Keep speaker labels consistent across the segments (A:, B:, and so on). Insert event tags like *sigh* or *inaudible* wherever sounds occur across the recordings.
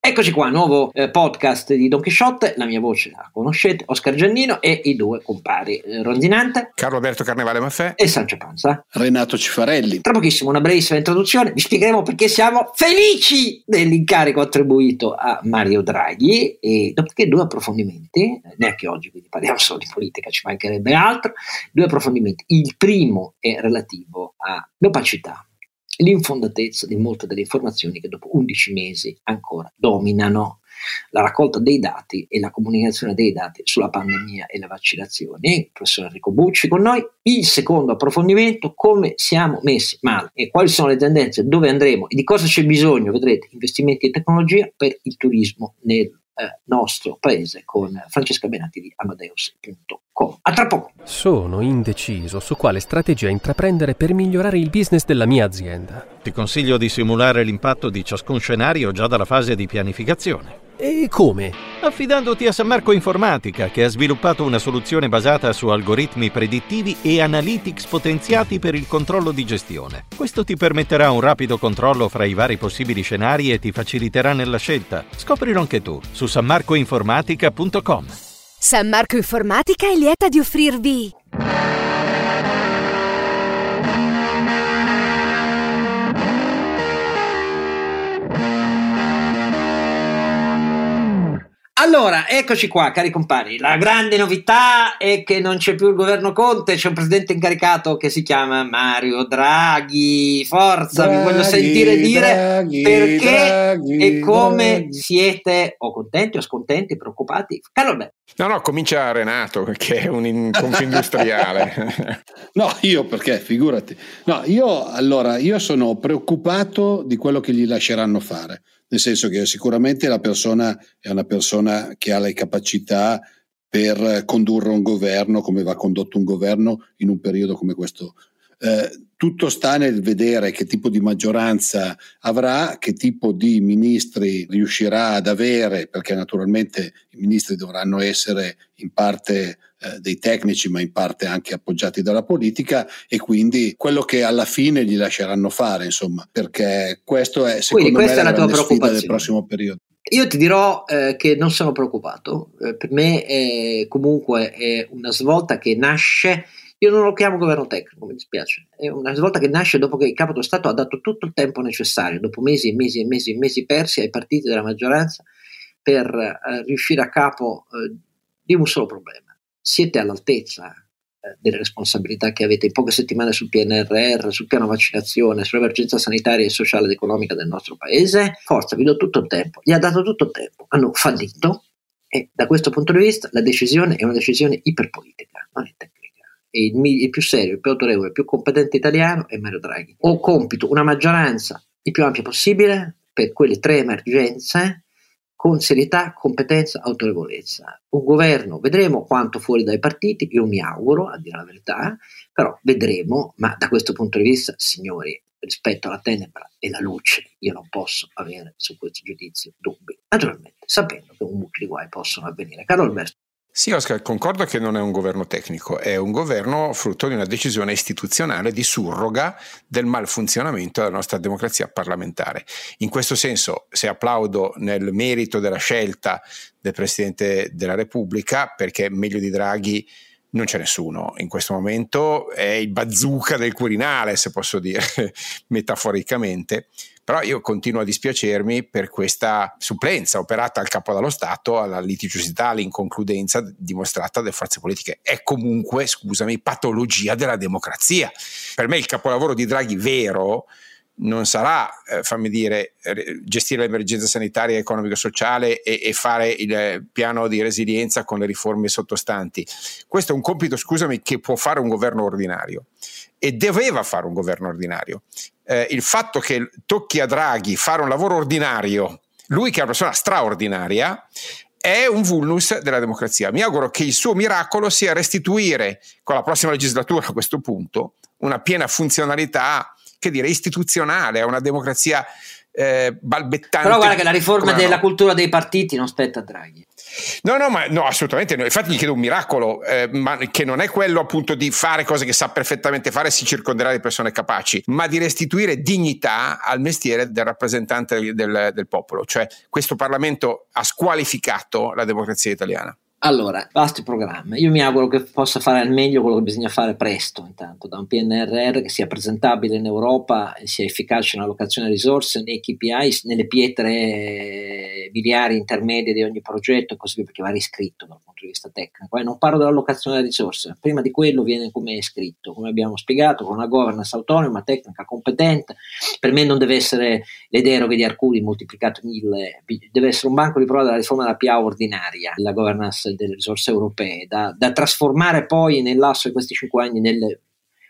A: Eccoci qua, nuovo eh, podcast di Don Chisciotte, la mia voce la conoscete, Oscar Giannino e i due compari eh, Rondinante,
B: Carlo Alberto Carnevale Maffè
A: e Sancio Panza.
C: Renato Cifarelli.
A: Tra pochissimo una brevissima introduzione, vi spiegheremo perché siamo felici dell'incarico attribuito a Mario Draghi e dopodiché due approfondimenti, eh, neanche oggi quindi parliamo solo di politica, ci mancherebbe altro, due approfondimenti. Il primo è relativo all'opacità l'infondatezza di molte delle informazioni che dopo 11 mesi ancora dominano la raccolta dei dati e la comunicazione dei dati sulla pandemia e le vaccinazioni. Il professor Enrico Bucci con noi. Il secondo approfondimento, come siamo messi male e quali sono le tendenze, dove andremo e di cosa c'è bisogno, vedrete, investimenti in tecnologia per il turismo nel eh, nostro paese con Francesca Benatti di Amadeus.com. A tra poco.
D: Sono indeciso su quale strategia intraprendere per migliorare il business della mia azienda.
E: Ti consiglio di simulare l'impatto di ciascun scenario già dalla fase di pianificazione.
D: E come?
E: Affidandoti a San Marco Informatica, che ha sviluppato una soluzione basata su algoritmi predittivi e analytics potenziati per il controllo di gestione. Questo ti permetterà un rapido controllo fra i vari possibili scenari e ti faciliterà nella scelta. Scoprilo anche tu su sanmarcoinformatica.com.
F: San Marco Informatica è lieta di offrirvi
A: Allora, eccoci qua, cari compari. La grande novità è che non c'è più il governo Conte, c'è un presidente incaricato che si chiama Mario Draghi. Forza, Draghi, vi voglio sentire dire Draghi, perché Draghi, e come siete o contenti o scontenti, preoccupati. Carlo.
B: No, no, comincia Renato, che è un confindustriale. *laughs*
C: no, io perché, figurati. No, io allora, io sono preoccupato di quello che gli lasceranno fare nel senso che sicuramente la persona è una persona che ha le capacità per condurre un governo come va condotto un governo in un periodo come questo. Eh, tutto sta nel vedere che tipo di maggioranza avrà, che tipo di ministri riuscirà ad avere, perché naturalmente i ministri dovranno essere in parte eh, dei tecnici, ma in parte anche appoggiati dalla politica, e quindi quello che alla fine gli lasceranno fare, insomma, perché questo è secondo
A: quindi
C: me la,
A: la
C: sfida del prossimo periodo.
A: Io ti dirò eh, che non sono preoccupato, eh, per me è comunque è una svolta che nasce, io non lo chiamo governo tecnico, mi dispiace, è una svolta che nasce dopo che il capo dello Stato ha dato tutto il tempo necessario, dopo mesi e mesi e mesi e mesi persi ai partiti della maggioranza per eh, riuscire a capo eh, di un solo problema siete all'altezza eh, delle responsabilità che avete in poche settimane sul PNRR, sul piano vaccinazione, sull'emergenza sanitaria e sociale ed economica del nostro paese? Forza, vi do tutto il tempo. Gli ha dato tutto il tempo. Hanno fallito e da questo punto di vista la decisione è una decisione iperpolitica, non è tecnica. E il, il più serio, il più autorevole, il più competente italiano è Mario Draghi. Ho compito una maggioranza il più ampia possibile per quelle tre emergenze con serietà, competenza, autorevolezza. Un governo, vedremo quanto fuori dai partiti, io mi auguro, a dire la verità, però vedremo, ma da questo punto di vista, signori, rispetto alla tenebra e la luce, io non posso avere su questo giudizio dubbi, naturalmente, sapendo che un mucchio di guai possono avvenire. Carlo Alberto.
B: Sì, Oscar, concordo che non è un governo tecnico, è un governo frutto di una decisione istituzionale di surroga del malfunzionamento della nostra democrazia parlamentare. In questo senso, se applaudo nel merito della scelta del Presidente della Repubblica, perché meglio di Draghi non c'è nessuno in questo momento, è il bazooka del Quirinale, se posso dire *laughs* metaforicamente, però io continuo a dispiacermi per questa supplenza operata al capo dello Stato, alla litigiosità, all'inconcludenza dimostrata dalle forze politiche. È comunque, scusami, patologia della democrazia. Per me il capolavoro di Draghi vero non sarà, eh, fammi dire, gestire l'emergenza sanitaria, economico-sociale e, e, fare il piano di resilienza con le riforme sottostanti. Questo è un compito, scusami, che può fare un governo ordinario e doveva fare un governo ordinario. Eh, il fatto che tocchi a Draghi fare un lavoro ordinario, lui che è una persona straordinaria, è un vulnus della democrazia. Mi auguro che il suo miracolo sia restituire con la prossima legislatura a questo punto una piena funzionalità che dire, istituzionale, a una democrazia eh, balbettante.
A: Però guarda che la riforma della no. cultura dei partiti non spetta a Draghi.
B: No, no, ma no, assolutamente no. Infatti gli chiedo un miracolo, eh, ma che non è quello appunto di fare cose che sa perfettamente fare e si circonderà di persone capaci, ma di restituire dignità al mestiere del rappresentante del, del popolo. Cioè questo Parlamento ha squalificato la democrazia italiana.
A: Allora, vasti programma. Io mi auguro che possa fare al meglio quello che bisogna fare presto, intanto, da un PNRR che sia presentabile in Europa sia efficace nell'allocazione di risorse, nei KPI, nelle pietre miliari intermedie di ogni progetto e così via, perché va riscritto dal punto di vista tecnico. Eh, non parlo dell'allocazione delle risorse, prima di quello viene come è scritto, come abbiamo spiegato, con una governance autonoma, tecnica, competente. Per me non deve essere le deroghe di Arcuri moltiplicato mille, deve essere un banco di prova della riforma della PA ordinaria, la governance delle risorse europee, da, da trasformare poi nell'asso di questi cinque anni nelle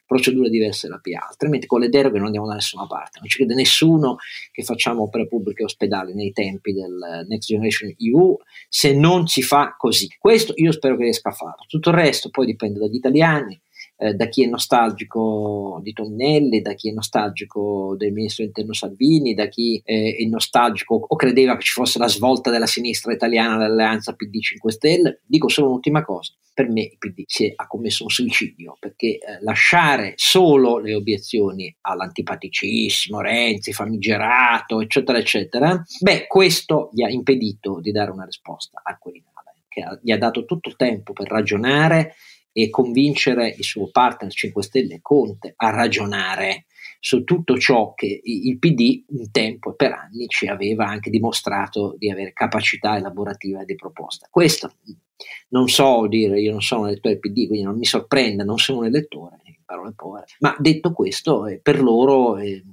A: procedure diverse da PA, altrimenti con le deroghe non andiamo da nessuna parte, non ci crede nessuno che facciamo opere pubbliche ospedali nei tempi del Next Generation EU se non si fa così. Questo io spero che riesca a farlo, tutto il resto poi dipende dagli italiani, eh, da chi è nostalgico di Toninelli, da chi è nostalgico del ministro interno Salvini, da chi eh, è nostalgico o credeva che ci fosse la svolta della sinistra italiana dell'alleanza PD 5 Stelle. Dico solo un'ultima cosa, per me il PD si è, ha commesso un suicidio perché eh, lasciare solo le obiezioni all'antipaticissimo Renzi, famigerato, eccetera, eccetera, beh, questo gli ha impedito di dare una risposta al Quirinale, che ha, gli ha dato tutto il tempo per ragionare e convincere il suo partner 5 Stelle Conte a ragionare su tutto ciò che il PD un tempo e per anni ci aveva anche dimostrato di avere capacità elaborativa di proposta. Questo non so dire, io non sono un elettore PD, quindi non mi sorprende, non sono un elettore, parole povere, ma detto questo, eh, per loro eh,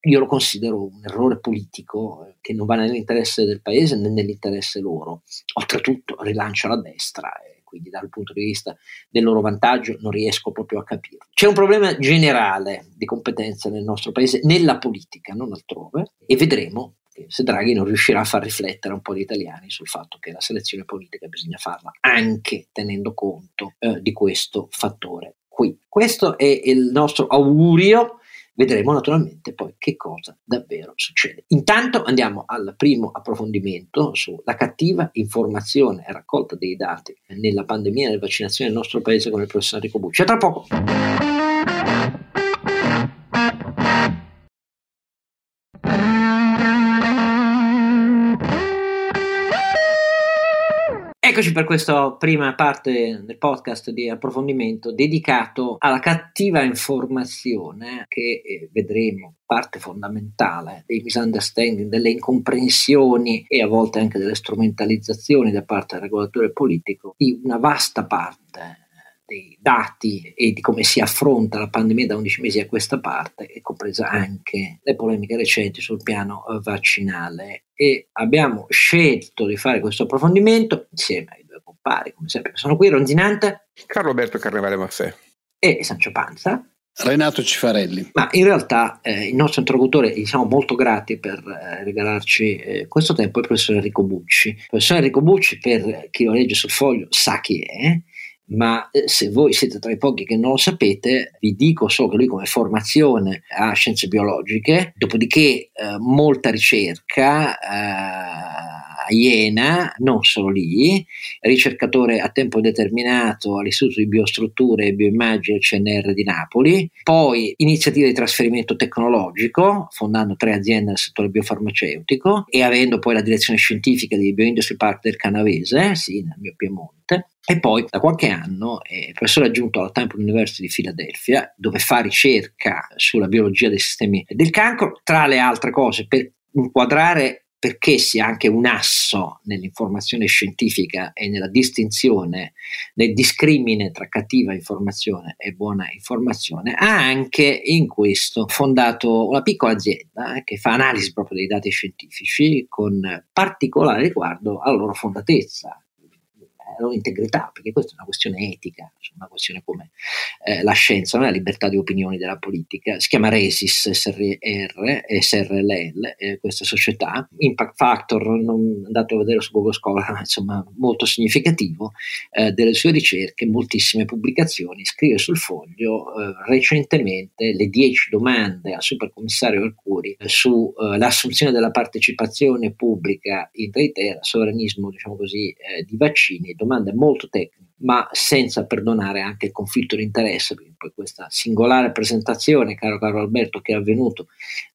A: io lo considero un errore politico eh, che non va nell'interesse del paese né nell'interesse loro. Oltretutto rilancia la destra quindi dal punto di vista del loro vantaggio non riesco proprio a capirlo. C'è un problema generale di competenza nel nostro paese, nella politica, non altrove, e vedremo se Draghi non riuscirà a far riflettere un po' gli italiani sul fatto che la selezione politica bisogna farla anche tenendo conto eh, di questo fattore qui. Questo è il nostro augurio Vedremo naturalmente poi che cosa davvero succede. Intanto andiamo al primo approfondimento sulla cattiva informazione e raccolta dei dati nella pandemia e nelle vaccinazioni nel nostro paese con il professor Enrico Bucci. A tra poco. Eccoci per questa prima parte del podcast di approfondimento dedicato alla cattiva informazione che eh, vedremo parte fondamentale dei misunderstanding, delle incomprensioni e a volte anche delle strumentalizzazioni da parte del regolatore politico di una vasta parte dei dati e di come si affronta la pandemia da 11 mesi a questa parte, e compresa anche le polemiche recenti sul piano eh, vaccinale. E abbiamo scelto di fare questo approfondimento insieme ai due compari, come sempre, che sono qui, Ronzinante,
B: Carlo Alberto Carnevale Maffè
A: e Sancio Panza.
C: Renato Cifarelli.
A: Ma in realtà eh, il nostro interlocutore, gli siamo molto grati per eh, regalarci eh, questo tempo, è il professor Enrico Bucci. Il professor Enrico Bucci, per chi lo legge sul foglio, sa chi è, ma eh, se voi siete tra i pochi che non lo sapete, vi dico solo che lui come formazione ha scienze biologiche, dopodiché eh, molta ricerca eh, a Iena, non solo lì, ricercatore a tempo determinato all'Istituto di Biostrutture e Bioimmagine CNR di Napoli, poi iniziative di trasferimento tecnologico, fondando tre aziende nel settore biofarmaceutico e avendo poi la direzione scientifica di Bioindustry Park del Canavese, sì, nel mio Piemonte, e poi da qualche anno è professore aggiunto alla Temple University di Filadelfia, dove fa ricerca sulla biologia dei sistemi del cancro, tra le altre cose per inquadrare perché sia anche un asso nell'informazione scientifica e nella distinzione, nel discrimine tra cattiva informazione e buona informazione, ha anche in questo fondato una piccola azienda eh, che fa analisi proprio dei dati scientifici con particolare riguardo alla loro fondatezza, loro integrità, perché questa è una questione etica, una questione come eh, la scienza, non è la libertà di opinioni della politica, si chiama Resis SRR, SRLL, eh, questa società, Impact Factor, non andato a vedere su Google Scholar, insomma molto significativo, eh, delle sue ricerche, moltissime pubblicazioni, scrive sul foglio eh, recentemente le 10 domande al supercommissario Arcuri eh, sull'assunzione della partecipazione pubblica in Reitera, sovranismo diciamo così, eh, di vaccini, domande molto tecniche ma senza perdonare anche il conflitto di interesse, perché poi questa singolare presentazione, caro caro Alberto, che è avvenuto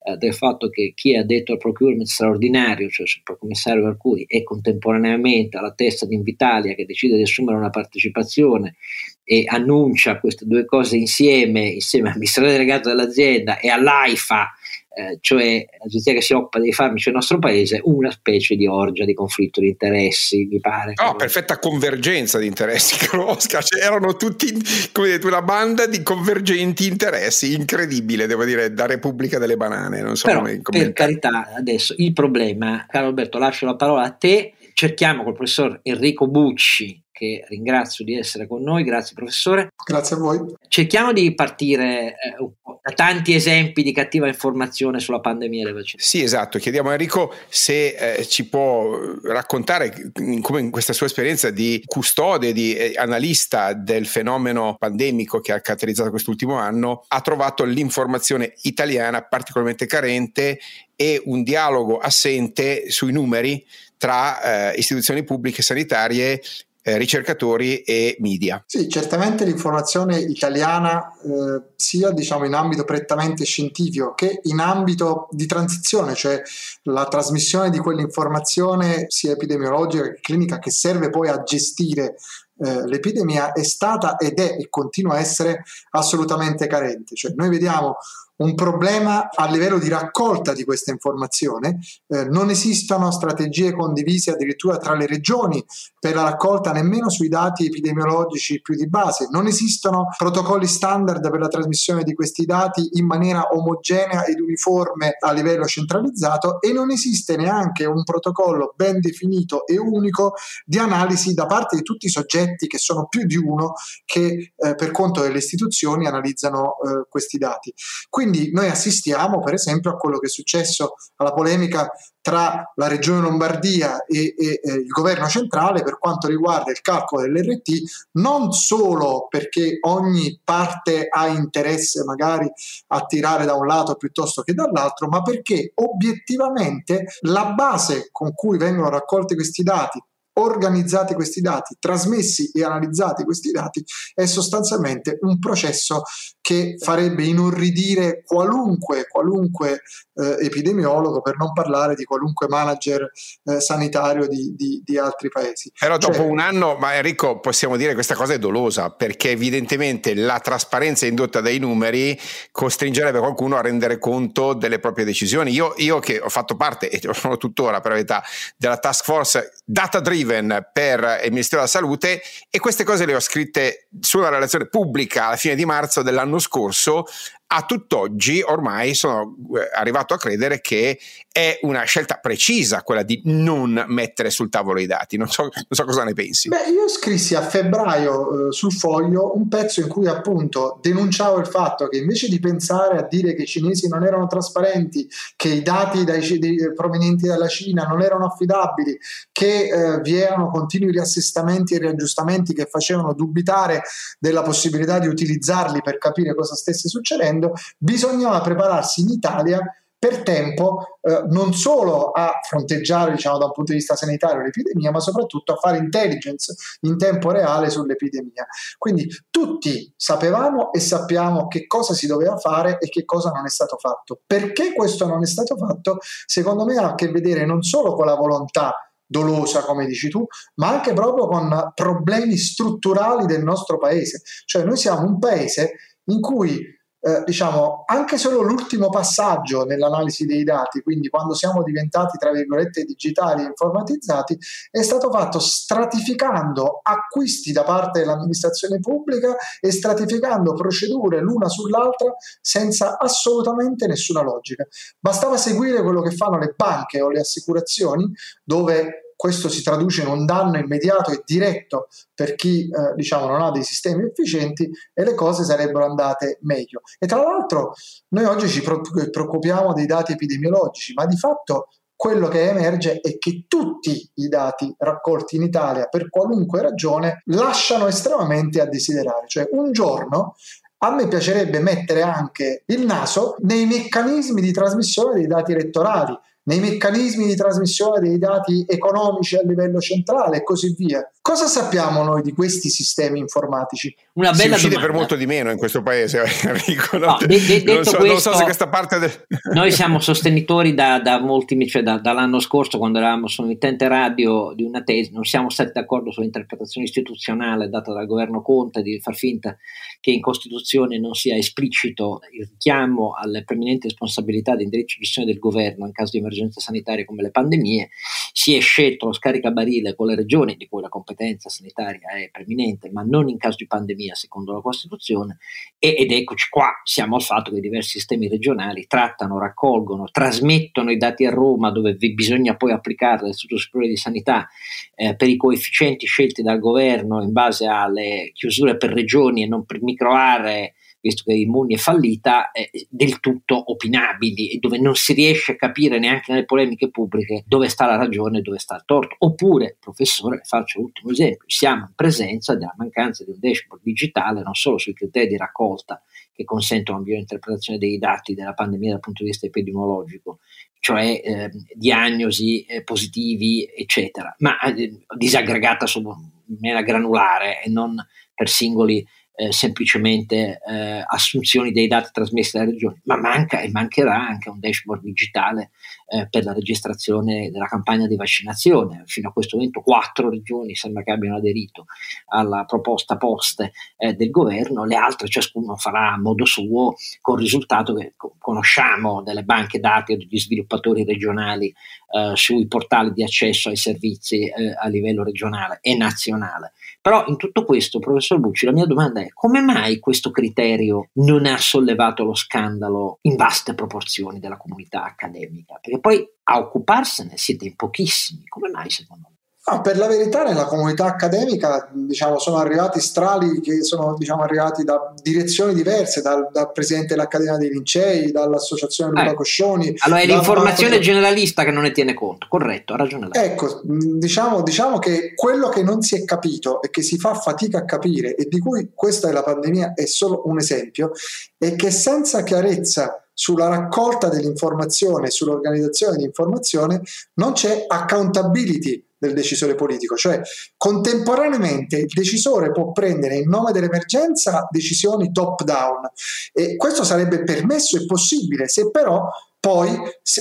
A: eh, del fatto che chi ha detto al procurement straordinario, cioè il commissario Arcuri, è contemporaneamente alla testa di Invitalia che decide di assumere una partecipazione e annuncia queste due cose insieme, insieme all'amministratore delegato dell'azienda e all'AIFA, eh, cioè l'agenzia che si occupa dei farmaci del nostro paese, una specie di orgia di conflitto di interessi, mi pare.
B: No, perfetta convergenza di interessi, *laughs* Oscar. Cioè, erano tutti come detto, una banda di convergenti interessi, incredibile, devo dire, da Repubblica delle Banane. Non so
A: Però,
B: come
A: per carità, adesso il problema, caro Alberto, lascio la parola a te. Cerchiamo col professor Enrico Bucci che ringrazio di essere con noi, grazie professore.
G: Grazie a voi.
A: Cerchiamo di partire eh, da tanti esempi di cattiva informazione sulla pandemia dei vaccini.
B: Sì, esatto. Chiediamo a Enrico se eh, ci può raccontare come in questa sua esperienza di custode, di eh, analista del fenomeno pandemico che ha caratterizzato quest'ultimo anno, ha trovato l'informazione italiana particolarmente carente e un dialogo assente sui numeri tra eh, istituzioni pubbliche sanitarie eh, ricercatori e media.
G: Sì, certamente l'informazione italiana eh, sia diciamo in ambito prettamente scientifico che in ambito di transizione, cioè la trasmissione di quell'informazione sia epidemiologica che clinica che serve poi a gestire eh, l'epidemia è stata ed è e continua a essere assolutamente carente. Cioè, noi vediamo un problema a livello di raccolta di questa informazione, eh, non esistono strategie condivise addirittura tra le regioni per la raccolta nemmeno sui dati epidemiologici più di base, non esistono protocolli standard per la trasmissione di questi dati in maniera omogenea ed uniforme a livello centralizzato e non esiste neanche un protocollo ben definito e unico di analisi da parte di tutti i soggetti che sono più di uno che eh, per conto delle istituzioni analizzano eh, questi dati. Quindi quindi noi assistiamo per esempio a quello che è successo alla polemica tra la regione Lombardia e, e, e, il governo centrale per quanto riguarda il calcolo dell'RT, non solo perché ogni parte ha interesse magari a tirare da un lato piuttosto che dall'altro, ma perché obiettivamente la base con cui vengono raccolti questi dati organizzati questi dati, trasmessi e analizzati questi dati, è sostanzialmente un processo che farebbe inorridire qualunque, qualunque eh, epidemiologo, per non parlare di qualunque manager eh, sanitario di, di, di, altri paesi.
B: Però dopo cioè, un anno, ma Enrico, possiamo dire che questa cosa è dolosa, perché evidentemente la trasparenza indotta dai numeri costringerebbe qualcuno a rendere conto delle proprie decisioni. Io, io che ho fatto parte, e lo sono tuttora per la verità, della task force data driven per il Ministero della Salute e queste cose le ho scritte sulla relazione pubblica alla fine di marzo dell'anno scorso a tutt'oggi ormai sono eh, arrivato a credere che è una scelta precisa quella di non mettere sul tavolo i dati. Non so, non so cosa ne pensi.
G: Beh, io scrissi a febbraio eh, sul foglio un pezzo in cui appunto denunciavo il fatto che invece di pensare a dire che i cinesi non erano trasparenti, che i dati dai, dei, provenienti dalla Cina non erano affidabili, che eh, vi erano continui riassestamenti e riaggiustamenti che facevano dubitare della possibilità di utilizzarli per capire cosa stesse succedendo, succedendo, bisognava prepararsi in Italia per tempo eh, non solo a fronteggiare diciamo, da un punto di vista sanitario l'epidemia, ma soprattutto a fare intelligence in tempo reale sull'epidemia. Quindi tutti sapevamo e sappiamo che cosa si doveva fare e che cosa non è stato fatto. Perché questo non è stato fatto? Secondo me ha a che vedere non solo con la volontà dolosa, come dici tu, ma anche proprio con problemi strutturali del nostro paese. Cioè noi siamo un paese in cui eh, diciamo, anche solo l'ultimo passaggio nell'analisi dei dati, quindi quando siamo diventati, tra virgolette, digitali e informatizzati, è stato fatto stratificando acquisti da parte dell'amministrazione pubblica e stratificando procedure l'una sull'altra senza assolutamente nessuna logica. Bastava seguire quello che fanno le banche o le assicurazioni, dove questo si traduce in un danno immediato e diretto per chi eh, diciamo, non ha dei sistemi efficienti e le cose sarebbero andate meglio. E tra l'altro noi oggi ci preoccupiamo dei dati epidemiologici, ma di fatto quello che emerge è che tutti i dati raccolti in Italia per qualunque ragione lasciano estremamente a desiderare, cioè un giorno a me piacerebbe mettere anche il naso nei meccanismi di trasmissione dei dati elettorali, nei meccanismi di trasmissione dei dati economici a livello centrale e così via. Cosa sappiamo noi di questi sistemi informatici?
B: Una bella si domanda. per molto di meno in questo paese, *laughs* Enrico. No, de, de, non, so, questo, non, so, se questa parte del... *laughs*
A: Noi siamo sostenitori da, da molti, cioè da, dall'anno scorso quando eravamo su emittente radio di una tesi, non siamo stati d'accordo sull'interpretazione istituzionale data dal governo Conte di far finta che in Costituzione non sia esplicito il richiamo alle preminenti responsabilità di indirizzo di gestione del governo in caso di emergenze sanitarie come le pandemie, si è scelto lo scaricabarile con le regioni di cui la competenza sanitaria è preminente, ma non in caso di pandemia secondo la Costituzione, e, ed eccoci qua, siamo al fatto che diversi sistemi regionali trattano, raccolgono, trasmettono i dati a Roma dove bisogna poi applicarli all'Istituto Superiore di Sanità eh, per i coefficienti scelti dal governo in base alle chiusure per regioni e non per microaree visto che Immuni è fallita, eh, del tutto opinabili e dove non si riesce a capire neanche nelle polemiche pubbliche dove sta la ragione e dove sta il torto. Oppure, professore, faccio l'ultimo esempio, siamo in presenza della mancanza di un dashboard digitale non solo sui criteri di raccolta che consentono una migliore interpretazione dei dati della pandemia dal punto di vista epidemiologico, cioè eh, diagnosi eh, positivi, eccetera, ma eh, disaggregata su, maniera granulare e non per singoli eh, semplicemente eh, assunzioni dei dati trasmessi dalle regioni, ma manca e mancherà anche un dashboard digitale eh, per la registrazione della campagna di vaccinazione. Fino a questo momento quattro regioni sembra che abbiano aderito alla proposta poste eh, del governo, le altre ciascuno farà a modo suo, con il risultato che conosciamo delle banche dati o degli sviluppatori regionali eh, sui portali di accesso ai servizi eh, a livello regionale e nazionale. Però in tutto questo, professor Bucci, la mia domanda è come mai questo criterio non ha sollevato lo scandalo in vaste proporzioni della comunità accademica? Perché poi a occuparsene siete in pochissimi, come mai secondo me?
G: Ah, per la verità nella comunità accademica diciamo, sono arrivati strali che sono diciamo, arrivati da direzioni diverse, dal, dal, presidente dell'Accademia dei Lincei, dall'associazione Luca eh. Coscioni.
A: Allora è l'informazione banco... generalista che non ne tiene conto, corretto, ha ragione lei.
G: Ecco, diciamo, diciamo che quello che non si è capito e che si fa fatica a capire e di cui questa è la pandemia è solo un esempio, è che senza chiarezza sulla raccolta dell'informazione, sull'organizzazione dell'informazione, non c'è accountability del decisore politico, cioè contemporaneamente il decisore può prendere in nome dell'emergenza decisioni top down e questo sarebbe permesso e possibile se però poi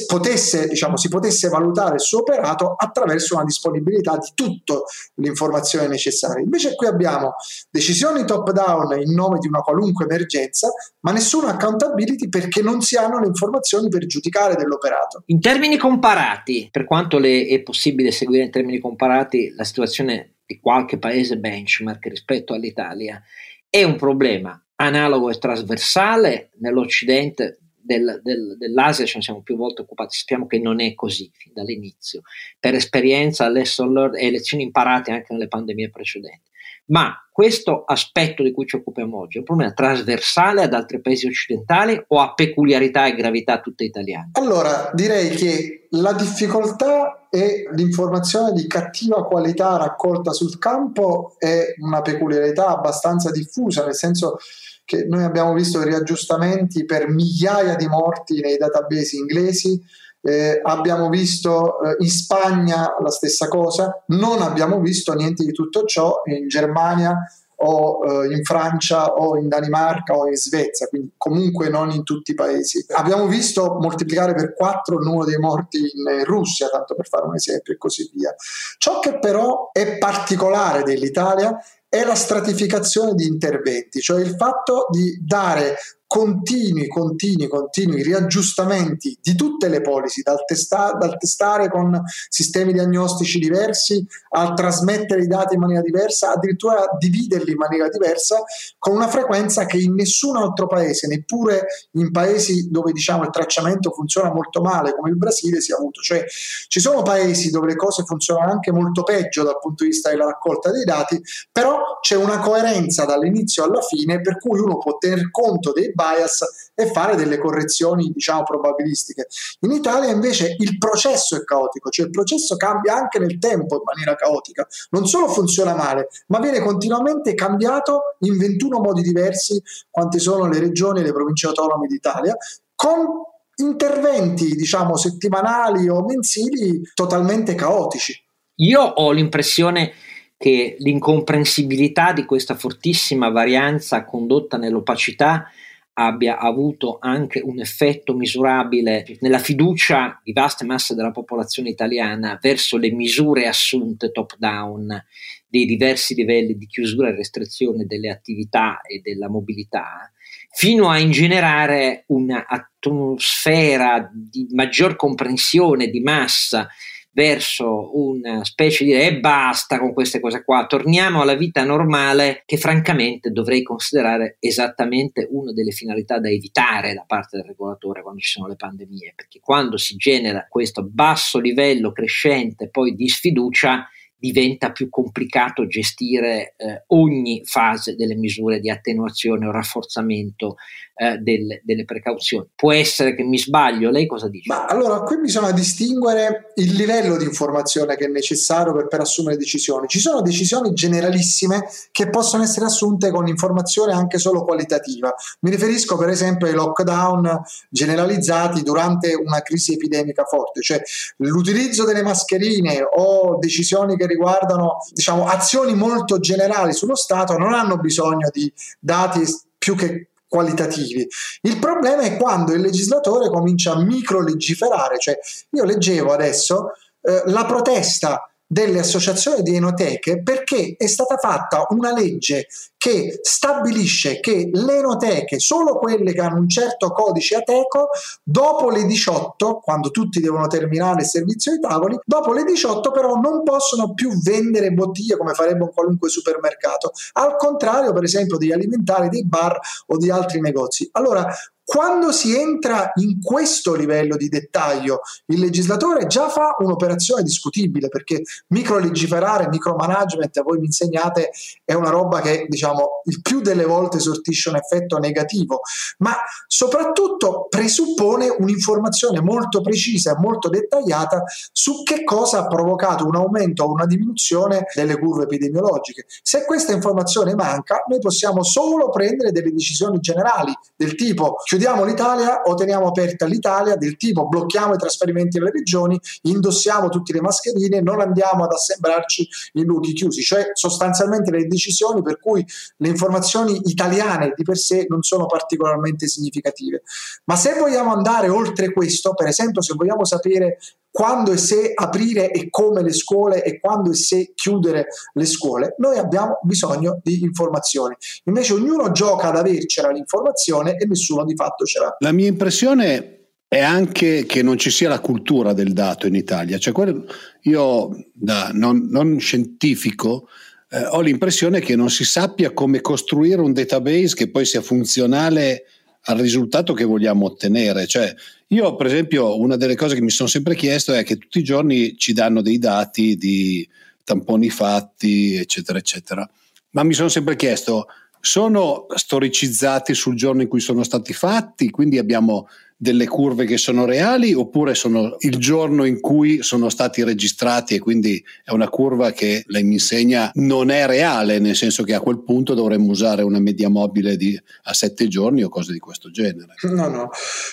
G: potesse, diciamo, si potesse valutare il suo operato attraverso una disponibilità di tutte le informazioni necessarie. Invece qui abbiamo decisioni top down in nome di una qualunque emergenza, ma nessuna accountability perché non si hanno le informazioni per giudicare dell'operato.
A: In termini comparati, per quanto le è possibile seguire in termini comparati la situazione di qualche paese benchmark rispetto all'Italia, è un problema analogo e trasversale nell'Occidente del, del, dell'Asia ce ne siamo più volte occupati, sappiamo che non è così fin dall'inizio, per esperienza, lesson learned e lezioni imparate anche nelle pandemie precedenti. Ma questo aspetto di cui ci occupiamo oggi è un problema trasversale ad altri paesi occidentali o ha peculiarità e gravità tutte italiane?
G: Allora, direi che la difficoltà e l'informazione di cattiva qualità raccolta sul campo è una peculiarità abbastanza diffusa, nel senso che noi abbiamo visto riaggiustamenti per migliaia di morti nei database inglesi, eh, abbiamo visto eh, in Spagna la stessa cosa, non abbiamo visto niente di tutto ciò in Germania o eh, in Francia o in Danimarca o in Svezia, quindi comunque non in tutti i paesi. Abbiamo visto moltiplicare per quattro il numero dei morti in Russia, tanto per fare un esempio e così via. Ciò che però è particolare dell'Italia è la stratificazione di interventi, cioè il fatto di dare continui, continui, continui riaggiustamenti di tutte le policy, dal, testa- dal testare con sistemi diagnostici diversi al trasmettere i dati in maniera diversa, addirittura dividerli in maniera diversa, con una frequenza che in nessun altro paese, neppure in paesi dove diciamo il tracciamento funziona molto male, come il Brasile, si è avuto. Cioè ci sono paesi dove le cose funzionano anche molto peggio dal punto di vista della raccolta dei dati, però c'è una coerenza dall'inizio alla fine per cui uno può tener conto dei bias e fare delle correzioni, diciamo, probabilistiche. In Italia invece il processo è caotico, cioè il processo cambia anche nel tempo in maniera caotica. Non solo funziona male, ma viene continuamente cambiato in 21 modi diversi, quante sono le regioni e le province autonome d'Italia, con interventi, diciamo, settimanali o mensili totalmente caotici.
A: Io ho l'impressione che l'incomprensibilità di questa fortissima varianza condotta nell'opacità abbia avuto anche un effetto misurabile nella fiducia di vaste masse della popolazione italiana verso le misure assunte top down dei diversi livelli di chiusura e restrizione delle attività e della mobilità, fino a ingenerare un'atmosfera di maggior comprensione di massa verso una specie di e eh, basta con queste cose qua, torniamo alla vita normale che francamente dovrei considerare esattamente una delle finalità da evitare da parte del regolatore quando ci sono le pandemie, perché quando si genera questo basso livello crescente poi di sfiducia diventa più complicato gestire eh, ogni fase delle misure di attenuazione o rafforzamento eh, del, delle precauzioni. Può essere che mi sbaglio, lei cosa dice?
G: Ma allora qui bisogna distinguere il livello di informazione che è necessario per, per assumere decisioni. Ci sono decisioni generalissime che possono essere assunte con informazione anche solo qualitativa. Mi riferisco per esempio ai lockdown generalizzati durante una crisi epidemica forte, cioè l'utilizzo delle mascherine o decisioni che riguardano diciamo, azioni molto generali sullo Stato non hanno bisogno di dati più che qualitativi. Il problema è quando il legislatore comincia a micro legiferare, cioè io leggevo adesso eh, la protesta delle associazioni di enoteche perché è stata fatta una legge che stabilisce che le enoteche, solo quelle che hanno un certo codice ateco, dopo le 18, quando tutti devono terminare il servizio ai tavoli, dopo le 18 però non possono più vendere bottiglie come farebbe un qualunque supermercato, al contrario per esempio degli alimentari, dei bar o di altri negozi. Allora, quando si entra in questo livello di dettaglio, il legislatore già fa un'operazione discutibile perché microlegiferare, micromanagement, voi mi insegnate, è una roba che diciamo il più delle volte sortisce un effetto negativo, ma soprattutto presuppone un'informazione molto precisa e molto dettagliata su che cosa ha provocato un aumento o una diminuzione delle curve epidemiologiche. Se questa informazione manca, noi possiamo solo prendere delle decisioni generali del tipo chiudiamo l'Italia o teniamo aperta l'Italia del tipo blocchiamo i trasferimenti nelle regioni, indossiamo tutte le mascherine, non andiamo ad assemblarci in luoghi chiusi, cioè sostanzialmente le decisioni per cui le informazioni italiane di per sé non sono particolarmente significative. Ma se vogliamo andare oltre questo, per esempio se vogliamo sapere quando e se aprire e come le scuole e quando e se chiudere le scuole, noi abbiamo bisogno di informazioni. Invece ognuno gioca ad avercela l'informazione e nessuno di fatto ce l'ha.
C: La mia impressione è anche che non ci sia la cultura del dato in Italia. Cioè, io da non, non scientifico eh, ho l'impressione che non si sappia come costruire un database che poi sia funzionale al risultato che vogliamo ottenere. Cioè, io, per esempio, una delle cose che mi sono sempre chiesto è che tutti i giorni ci danno dei dati di tamponi fatti, eccetera, eccetera. Ma mi sono sempre chiesto, sono storicizzati sul giorno in cui sono stati fatti, quindi abbiamo delle curve che sono reali oppure sono il giorno in cui sono stati registrati e quindi è una curva che lei mi insegna non è reale, nel senso che a quel punto dovremmo usare una media mobile di, a sette giorni o cose di questo genere.
G: No, no,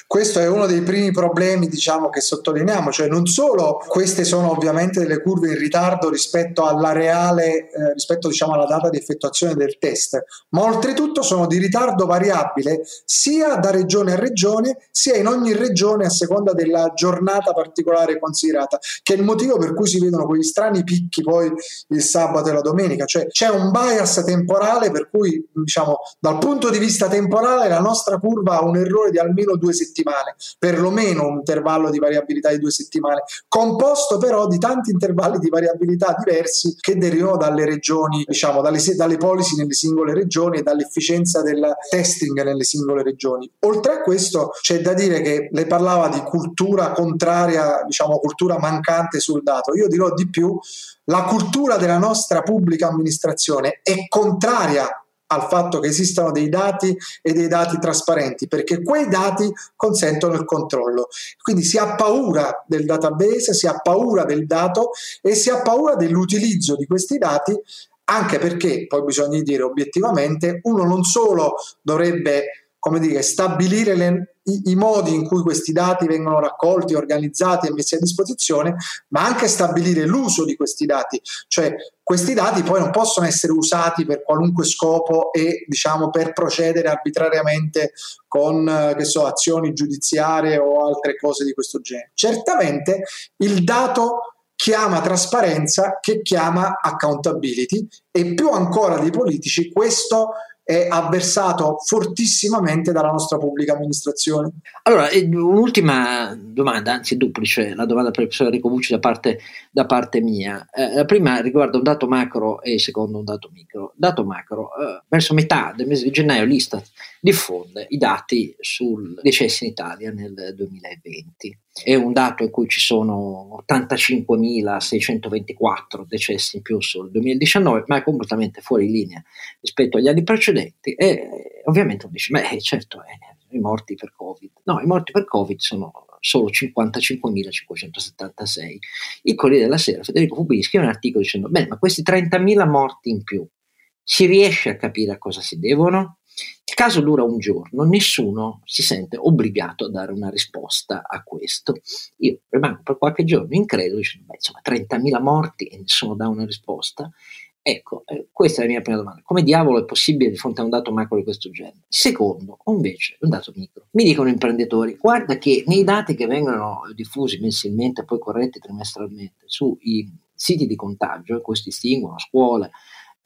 G: questo è uno dei primi problemi diciamo che sottolineiamo, cioè non solo queste sono ovviamente delle curve in ritardo rispetto alla reale, eh, rispetto diciamo alla data di effettuazione del test, ma oltretutto sono di ritardo variabile sia da regione a regione sia in ogni regione a seconda della giornata particolare considerata, che è il motivo per cui si vedono quegli strani picchi poi il sabato e la domenica, cioè c'è un bias temporale per cui diciamo dal punto di vista temporale la nostra curva ha un errore di almeno due settimane, perlomeno un intervallo di variabilità di due settimane, composto però di tanti intervalli di variabilità diversi che derivano dalle regioni, diciamo dalle, dalle policy nelle singole regioni e dall'efficienza del testing nelle singole regioni. Oltre a questo c'è da dire che lei parlava di cultura contraria, diciamo cultura mancante sul dato. Io dirò di più, la cultura della nostra pubblica amministrazione è contraria al fatto che esistano dei dati e dei dati trasparenti, perché quei dati consentono il controllo. Quindi si ha paura del database, si ha paura del dato e si ha paura dell'utilizzo di questi dati anche perché poi bisogna dire obiettivamente uno non solo dovrebbe come dire, stabilire le, i, i, modi in cui questi dati vengono raccolti, organizzati e messi a disposizione, ma anche stabilire l'uso di questi dati. Cioè questi dati poi non possono essere usati per qualunque scopo e diciamo per procedere arbitrariamente con so, azioni giudiziarie o altre cose di questo genere. Certamente il dato chiama trasparenza che chiama accountability e più ancora dei politici questo è avversato fortissimamente dalla nostra pubblica amministrazione.
A: Allora, un'ultima domanda, anzi duplice, la domanda per il professor Enrico Bucci da parte, da parte mia. Eh, la prima riguarda un dato macro e il secondo un dato micro. Dato macro, eh, verso metà del mese di gennaio l'Istat diffonde i dati sul decessi in Italia nel 2020. È un dato in cui ci sono 85.624 decessi in più sul 2019, ma è completamente fuori linea rispetto agli anni precedenti. E ovviamente uno dice, beh, certo, eh, i morti per Covid. No, i morti per Covid sono solo 55.576. Il Corriere della Sera, Federico Pubini, scrive un articolo dicendo, beh, ma questi 30.000 morti in più, si riesce a capire a cosa si devono? Il caso dura un giorno, nessuno si sente obbligato a dare una risposta a questo. Io rimango per qualche giorno incredulo, dicendo, beh, insomma, 30.000 morti e nessuno dà una risposta. Ecco, eh, questa è la mia prima domanda. Come diavolo è possibile di fronte a un dato macro di questo genere? Secondo, invece, un dato micro. Mi dicono imprenditori, guarda che nei dati che vengono diffusi mensilmente e poi corretti trimestralmente sui siti di contagio, questi distinguono scuole,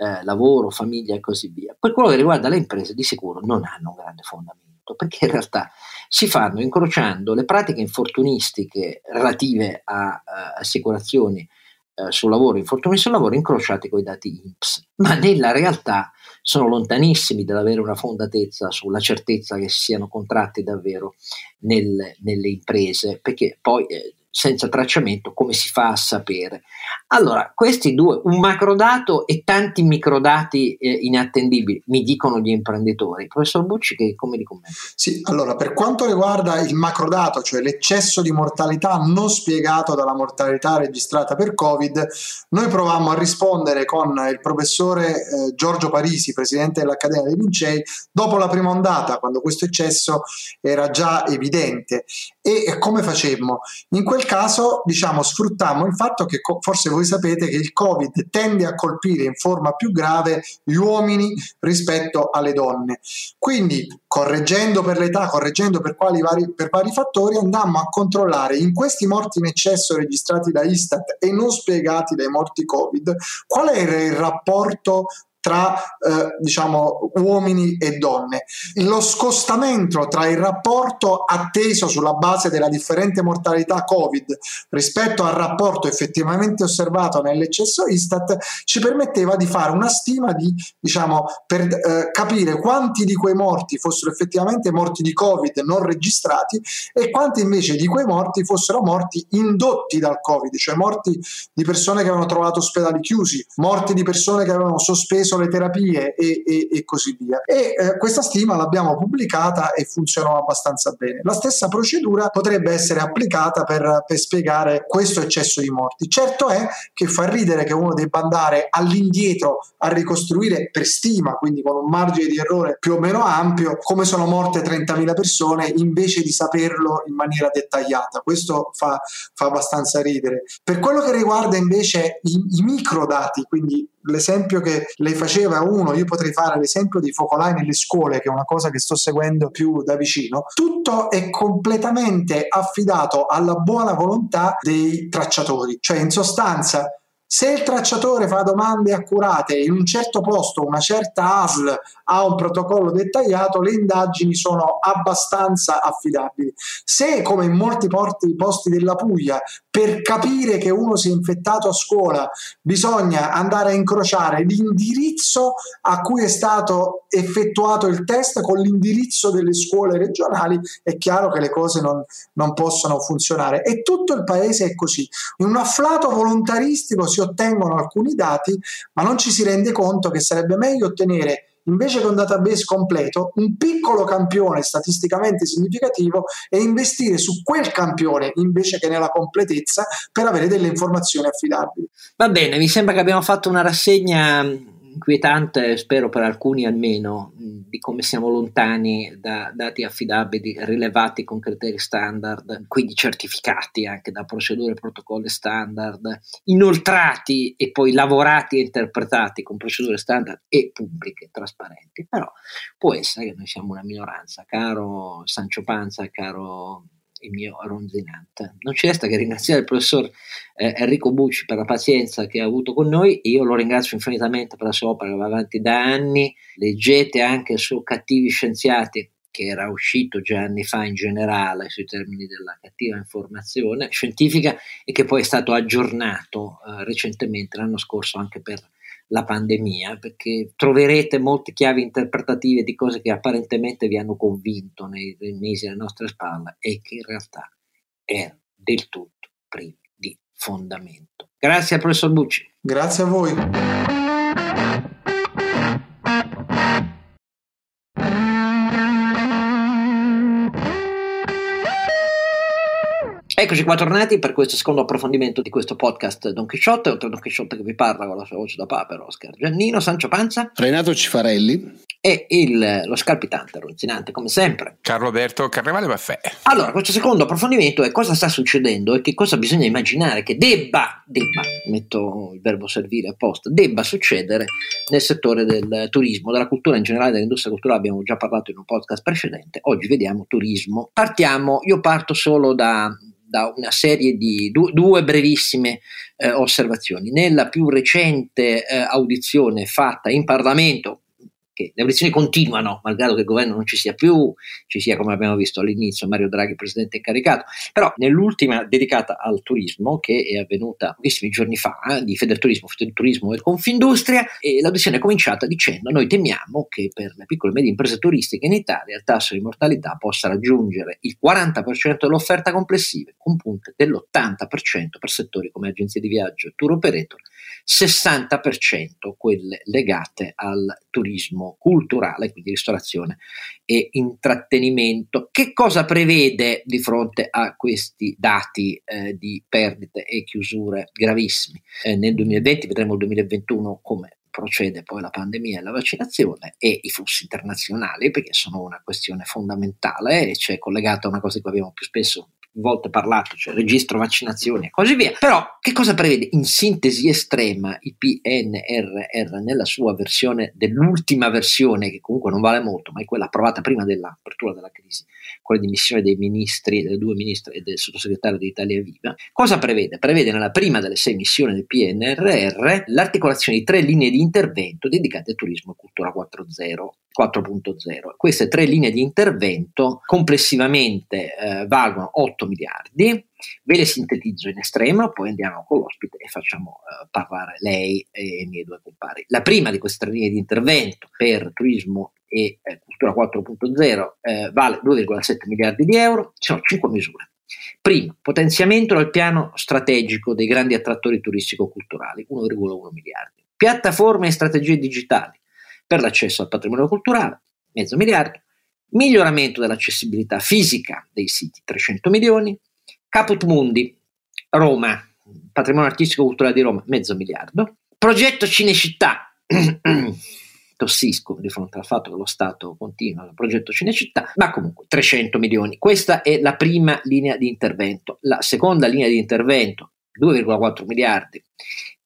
A: eh, lavoro, famiglia e così via. Per quello che riguarda le imprese, di sicuro non hanno un grande fondamento, perché in realtà si fanno incrociando le pratiche infortunistiche relative a, a assicurazioni eh, sul lavoro, infortuni sul lavoro, incrociate con i dati INPS, ma nella realtà sono lontanissimi dall'avere una fondatezza sulla certezza che siano contratti davvero nel, nelle imprese, perché poi eh, senza tracciamento, come si fa a sapere? Allora, questi due, un macrodato e tanti microdati eh, inattendibili, mi dicono gli imprenditori. Professor Bucci, che come li commenta?
G: Sì, allora, per quanto riguarda il macrodato, cioè l'eccesso di mortalità non spiegato dalla mortalità registrata per Covid, noi provammo a rispondere con il professore eh, Giorgio Parisi, presidente dell'Accademia dei Lincei, dopo la prima ondata, quando questo eccesso era già evidente. E, e come facemmo? In quel quel caso, diciamo, sfruttammo il fatto che co- forse voi sapete che il Covid tende a colpire in forma più grave gli uomini rispetto alle donne. Quindi, correggendo per l'età, correggendo per, vari, per vari fattori, andammo a controllare in questi morti in eccesso registrati da Istat e non spiegati dai morti Covid, qual era il rapporto tra eh, diciamo uomini e donne. Lo scostamento tra il rapporto atteso sulla base della differente mortalità Covid rispetto al rapporto effettivamente osservato nell'eccesso Istat ci permetteva di fare una stima di diciamo per eh, capire quanti di quei morti fossero effettivamente morti di Covid non registrati e quanti invece di quei morti fossero morti indotti dal Covid, cioè morti di persone che avevano trovato ospedali chiusi, morti di persone che avevano sospeso sospeso le terapie e, e, e così via. E eh, questa stima l'abbiamo pubblicata e funzionò abbastanza bene. La stessa procedura potrebbe essere applicata per, per spiegare questo eccesso di morti. Certo è che fa ridere che uno debba andare all'indietro a ricostruire per stima, quindi con un margine di errore più o meno ampio, come sono morte 30.000 persone invece di saperlo in maniera dettagliata. Questo fa, fa abbastanza ridere. Per quello che riguarda invece i, i microdati, quindi l'esempio che lei faceva uno, io potrei fare l'esempio dei focolai nelle scuole, che è una cosa che sto seguendo più da vicino, tutto è completamente affidato alla buona volontà dei tracciatori, cioè in sostanza se il tracciatore fa domande accurate in un certo posto, una certa ASL ha un protocollo dettagliato, le indagini sono abbastanza affidabili. Se, come in molti posti della Puglia, per capire che uno si è infettato a scuola bisogna andare a incrociare l'indirizzo a cui è stato effettuato il test con l'indirizzo delle scuole regionali, è chiaro che le cose non, non possono funzionare. E tutto il paese è così. In un afflato volontaristico si ottengono alcuni dati, ma non ci si rende conto che sarebbe meglio ottenere invece che un database completo, un piccolo campione statisticamente significativo e investire su quel campione invece che nella completezza per avere delle informazioni affidabili.
A: Va bene, mi sembra che abbiamo fatto una rassegna inquietante, spero per alcuni almeno, di come siamo lontani da dati affidabili rilevati con criteri standard, quindi certificati anche da procedure e protocolli standard, inoltrati e poi lavorati e interpretati con procedure standard e pubbliche, trasparenti. Però può essere che noi siamo una minoranza, caro Sancio Panza, caro il mio ronzinante. Non ci resta che ringraziare il professor eh, Enrico Bucci per la pazienza che ha avuto con noi. Io lo ringrazio infinitamente per la sua opera va avanti da anni. Leggete anche su Cattivi Scienziati, che era uscito già anni fa in generale sui termini della cattiva informazione scientifica e che poi è stato aggiornato eh, recentemente l'anno scorso anche per la pandemia, perché troverete molte chiavi interpretative di cose che apparentemente vi hanno convinto nei, nei mesi alle nostre spalle e che in realtà erano del tutto privi di fondamento. Grazie al professor Bucci.
G: Grazie a voi.
A: Eccoci qua tornati per questo secondo approfondimento di questo podcast Don Chisciotte, oltre a Don Chisciotte che vi parla con la sua voce da papero, Oscar Giannino, Sancio Panza,
C: Renato Cifarelli
A: e il, lo scalpitante, ronzinante come sempre,
B: Carlo Alberto Carnevale Baffè.
A: Allora, questo secondo approfondimento è cosa sta succedendo e che cosa bisogna immaginare che debba, debba, metto il verbo servire apposta, debba succedere nel settore del turismo, della cultura in generale, dell'industria culturale, abbiamo già parlato in un podcast precedente, oggi vediamo turismo. Partiamo, io parto solo da da una serie di due, due brevissime eh, osservazioni. Nella più recente eh, audizione fatta in Parlamento, che le audizioni continuano, malgrado che il governo non ci sia più, ci sia come abbiamo visto all'inizio Mario Draghi, presidente incaricato, però nell'ultima dedicata al turismo, che è avvenuta pochissimi giorni fa, di Federturismo, Federturismo e Confindustria, e l'audizione è cominciata dicendo noi temiamo che per le piccole e medie imprese turistiche in Italia il tasso di mortalità possa raggiungere il 40% dell'offerta complessiva, con punte dell'80% per settori come agenzie di viaggio e tour operator 60% quelle legate al turismo culturale, quindi ristorazione e intrattenimento. Che cosa prevede di fronte a questi dati eh, di perdite e chiusure gravissimi? Eh, nel 2020 vedremo il 2021 come procede poi la pandemia e la vaccinazione e i flussi internazionali perché sono una questione fondamentale e c'è collegata a una cosa di cui abbiamo più spesso volte parlato, cioè registro vaccinazioni e così via. Però che cosa prevede in sintesi estrema il PNRR nella sua versione, dell'ultima versione, che comunque non vale molto, ma è quella approvata prima dell'apertura della crisi, quella di missione dei ministri, delle due ministre e del sottosegretario di Italia Viva. Cosa prevede? Prevede nella prima delle sei missioni del PNRR l'articolazione di tre linee di intervento dedicate al turismo e cultura 4.0 4.0. Queste tre linee di intervento complessivamente eh, valgono 8 miliardi. Ve le sintetizzo in estremo, poi andiamo con l'ospite e facciamo eh, parlare lei e i miei due compari. La prima di queste tre linee di intervento per turismo e eh, cultura 4.0 eh, vale 2,7 miliardi di euro, ci sono 5 misure. Primo, potenziamento del piano strategico dei grandi attrattori turistico-culturali, 1,1 miliardi. Piattaforme e strategie digitali, per l'accesso al patrimonio culturale, mezzo miliardo, miglioramento dell'accessibilità fisica dei siti, 300 milioni, Caput Mundi, Roma, patrimonio artistico culturale di Roma, mezzo miliardo, progetto Cinecittà, *clears throat* tossisco di fronte al fatto che lo Stato continua il progetto Cinecittà, ma comunque 300 milioni. Questa è la prima linea di intervento. La seconda linea di intervento, 2,4 miliardi,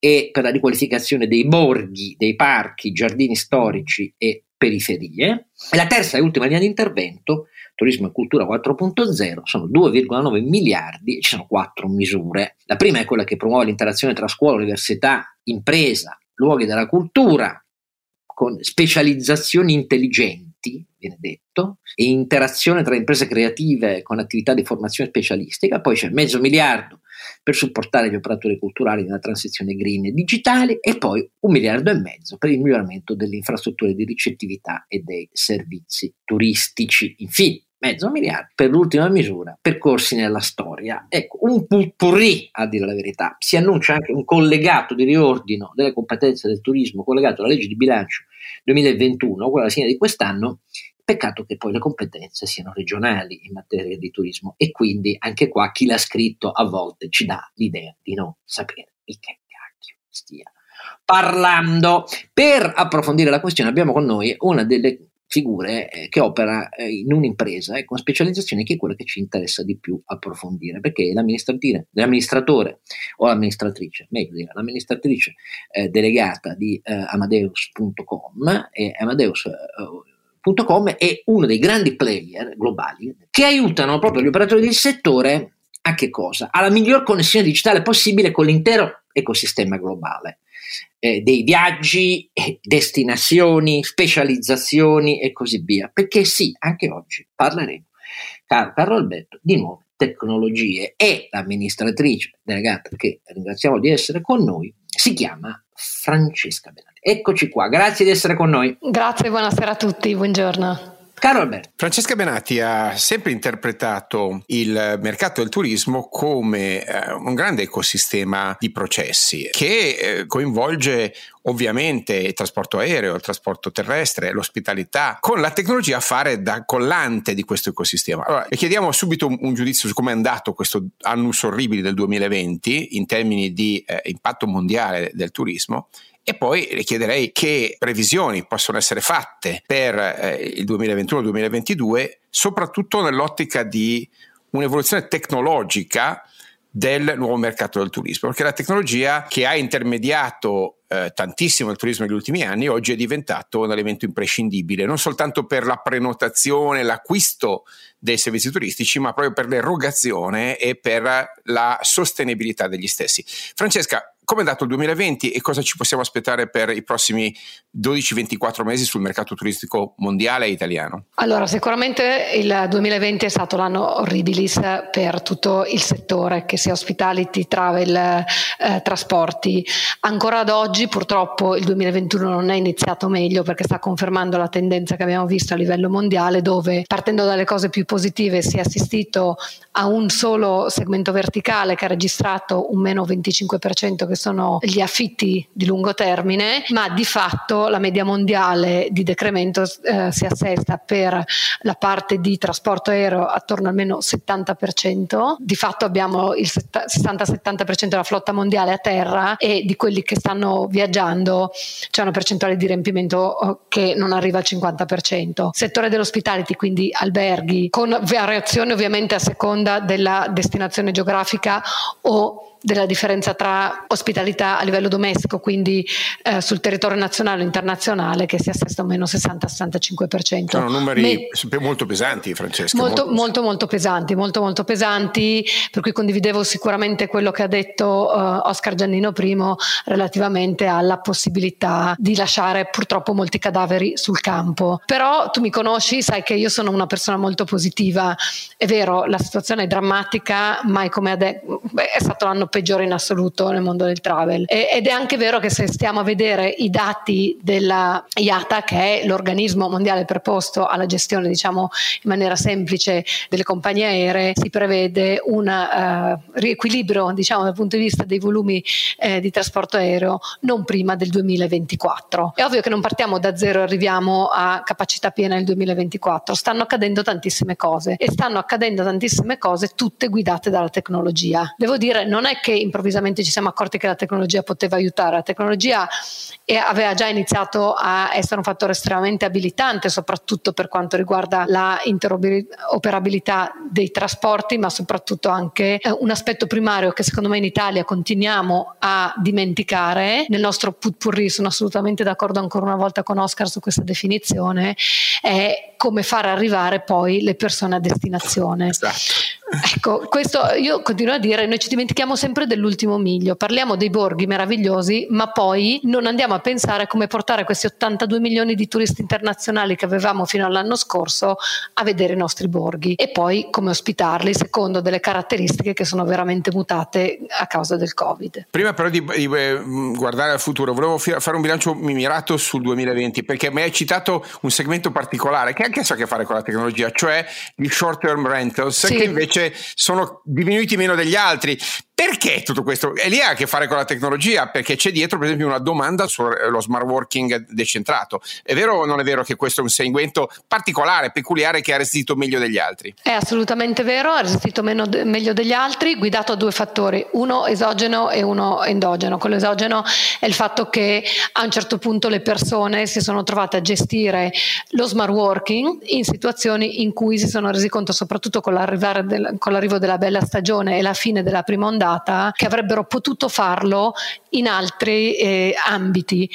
A: e per la riqualificazione dei borghi, dei parchi, giardini storici e periferie. E la terza e ultima linea di intervento, turismo e cultura 4.0, sono 2,9 miliardi e ci sono quattro misure. La prima è quella che promuove l'interazione tra scuola, università, impresa, luoghi della cultura, con specializzazioni intelligenti, viene detto, e interazione tra imprese creative con attività di formazione specialistica, poi c'è mezzo miliardo per supportare gli operatori culturali nella transizione green e digitale e poi un miliardo e mezzo per il miglioramento delle infrastrutture di ricettività e dei servizi turistici. Infine, mezzo miliardo per l'ultima misura, percorsi nella storia. Ecco, un purri a dire la verità. Si annuncia anche un collegato di riordino delle competenze del turismo collegato alla legge di bilancio 2021, quella alla fine di quest'anno. Peccato che poi le competenze siano regionali in materia di turismo e quindi anche qua chi l'ha scritto a volte ci dà l'idea di non sapere di che cacchio stia parlando. Per approfondire la questione abbiamo con noi una delle figure eh, che opera eh, in un'impresa eh, con specializzazione che è quella che ci interessa di più approfondire perché l'amministratore o l'amministratrice, meglio dire, l'amministratrice eh, delegata di eh, Amadeus.com e Amadeus.com eh, è uno dei grandi player globali che aiutano proprio gli operatori del settore a che cosa? Alla miglior connessione digitale possibile con l'intero ecosistema globale eh, dei viaggi, eh, destinazioni, specializzazioni e così via. Perché sì, anche oggi parleremo, caro Carlo Alberto, di nuove tecnologie e l'amministratrice delegata, che ringraziamo di essere con noi, si chiama Francesca Benati. Eccoci qua, grazie di essere con noi.
H: Grazie, buonasera a tutti, buongiorno.
A: Caro Alberto.
B: Francesca Benati ha sempre interpretato il mercato del turismo come eh, un grande ecosistema di processi che eh, coinvolge ovviamente il trasporto aereo, il trasporto terrestre, l'ospitalità, con la tecnologia a fare da collante di questo ecosistema. Allora, le chiediamo subito un, un giudizio su come è andato questo annus orribile del 2020 in termini di eh, impatto mondiale del turismo e poi le chiederei che previsioni possono essere fatte per eh, il 2021-2022, soprattutto nell'ottica di un'evoluzione tecnologica del nuovo mercato del turismo, perché la tecnologia che ha intermediato eh, tantissimo il turismo negli ultimi anni oggi è diventato un elemento imprescindibile, non soltanto per la prenotazione, l'acquisto dei servizi turistici, ma proprio per l'erogazione e per la sostenibilità degli stessi. Francesca, come è andato il 2020 e cosa ci possiamo aspettare per i prossimi 12-24 mesi sul mercato turistico mondiale e italiano?
H: Allora, sicuramente il 2020 è stato l'anno orribilis per tutto il settore, che sia hospitality, travel, eh, trasporti. Ancora ad oggi purtroppo il 2021 non è iniziato meglio perché sta confermando la tendenza che abbiamo visto a livello mondiale dove partendo dalle cose più positive si è assistito a un solo segmento verticale che ha registrato un meno 25% che sono gli affitti di lungo termine, ma di fatto la media mondiale di decremento eh, si assesta per la parte di trasporto aereo attorno al meno 70%, di fatto abbiamo il 60-70% della flotta mondiale a terra e di quelli che stanno viaggiando c'è una percentuale di riempimento oh, che non arriva al 50%. Settore dell'ospitality, quindi alberghi, con variazioni ovviamente a seconda della destinazione geografica o della differenza tra ospitalità a livello domestico, quindi eh, sul territorio nazionale o internazionale, che si assesta a meno 60-65%.
B: Sono numeri Me- molto pesanti, Francesca.
H: Molto, molto, molto, molto, pesanti, molto, molto pesanti, per cui condividevo sicuramente quello che ha detto uh, Oscar Giannino primo relativamente alla possibilità di lasciare purtroppo molti cadaveri sul campo. Però tu mi conosci, sai che io sono una persona molto positiva. È vero, la situazione è drammatica, mai come adesso, è stato l'anno peggiore in assoluto nel mondo del travel. E, ed è anche vero che se stiamo a vedere i dati della IATA, che è l'organismo mondiale preposto alla gestione, diciamo in maniera semplice, delle compagnie aeree, si prevede un uh, riequilibrio, diciamo, dal punto di vista dei volumi eh, di trasporto aereo non prima del 2024. È ovvio che non partiamo da zero e arriviamo a capacità piena nel 2024, stanno accadendo tantissime cose e stanno accadendo tantissime cose tutte guidate dalla tecnologia. Devo dire, non è che improvvisamente ci siamo accorti che la tecnologia poteva aiutare, la tecnologia aveva già iniziato a essere un fattore estremamente abilitante, soprattutto per quanto riguarda la interoperabilità dei trasporti, ma soprattutto anche eh, un aspetto primario che secondo me in Italia continuiamo a dimenticare. Nel nostro putpurri sono assolutamente d'accordo ancora una volta con Oscar su questa definizione, è come far arrivare poi le persone a destinazione. Esatto. Ecco, questo io continuo a dire, noi ci dimentichiamo sempre dell'ultimo miglio, parliamo dei borghi meravigliosi, ma poi non andiamo a pensare come portare questi 82 milioni di turisti internazionali che avevamo fino all'anno scorso a vedere i nostri borghi e poi come ospitarli secondo delle caratteristiche che sono veramente mutate a causa del Covid.
B: Prima però di, di eh, guardare al futuro, volevo fare un bilancio mirato sul 2020 perché mi hai citato un segmento particolare che anche ha a che fare con la tecnologia, cioè gli short term rentals sì. che invece sono diminuiti meno degli altri. Perché tutto questo? E lì ha a che fare con la tecnologia, perché c'è dietro, per esempio, una domanda sullo smart working decentrato. È vero o non è vero che questo è un segmento particolare, peculiare, che ha resistito meglio degli altri?
H: È assolutamente vero, ha resistito meno, meglio degli altri, guidato a due fattori, uno esogeno e uno endogeno. Quello esogeno è il fatto che a un certo punto le persone si sono trovate a gestire lo smart working in situazioni in cui si sono resi conto, soprattutto con, del, con l'arrivo della bella stagione e la fine della prima ondata, andata che avrebbero potuto farlo in altri eh, ambiti.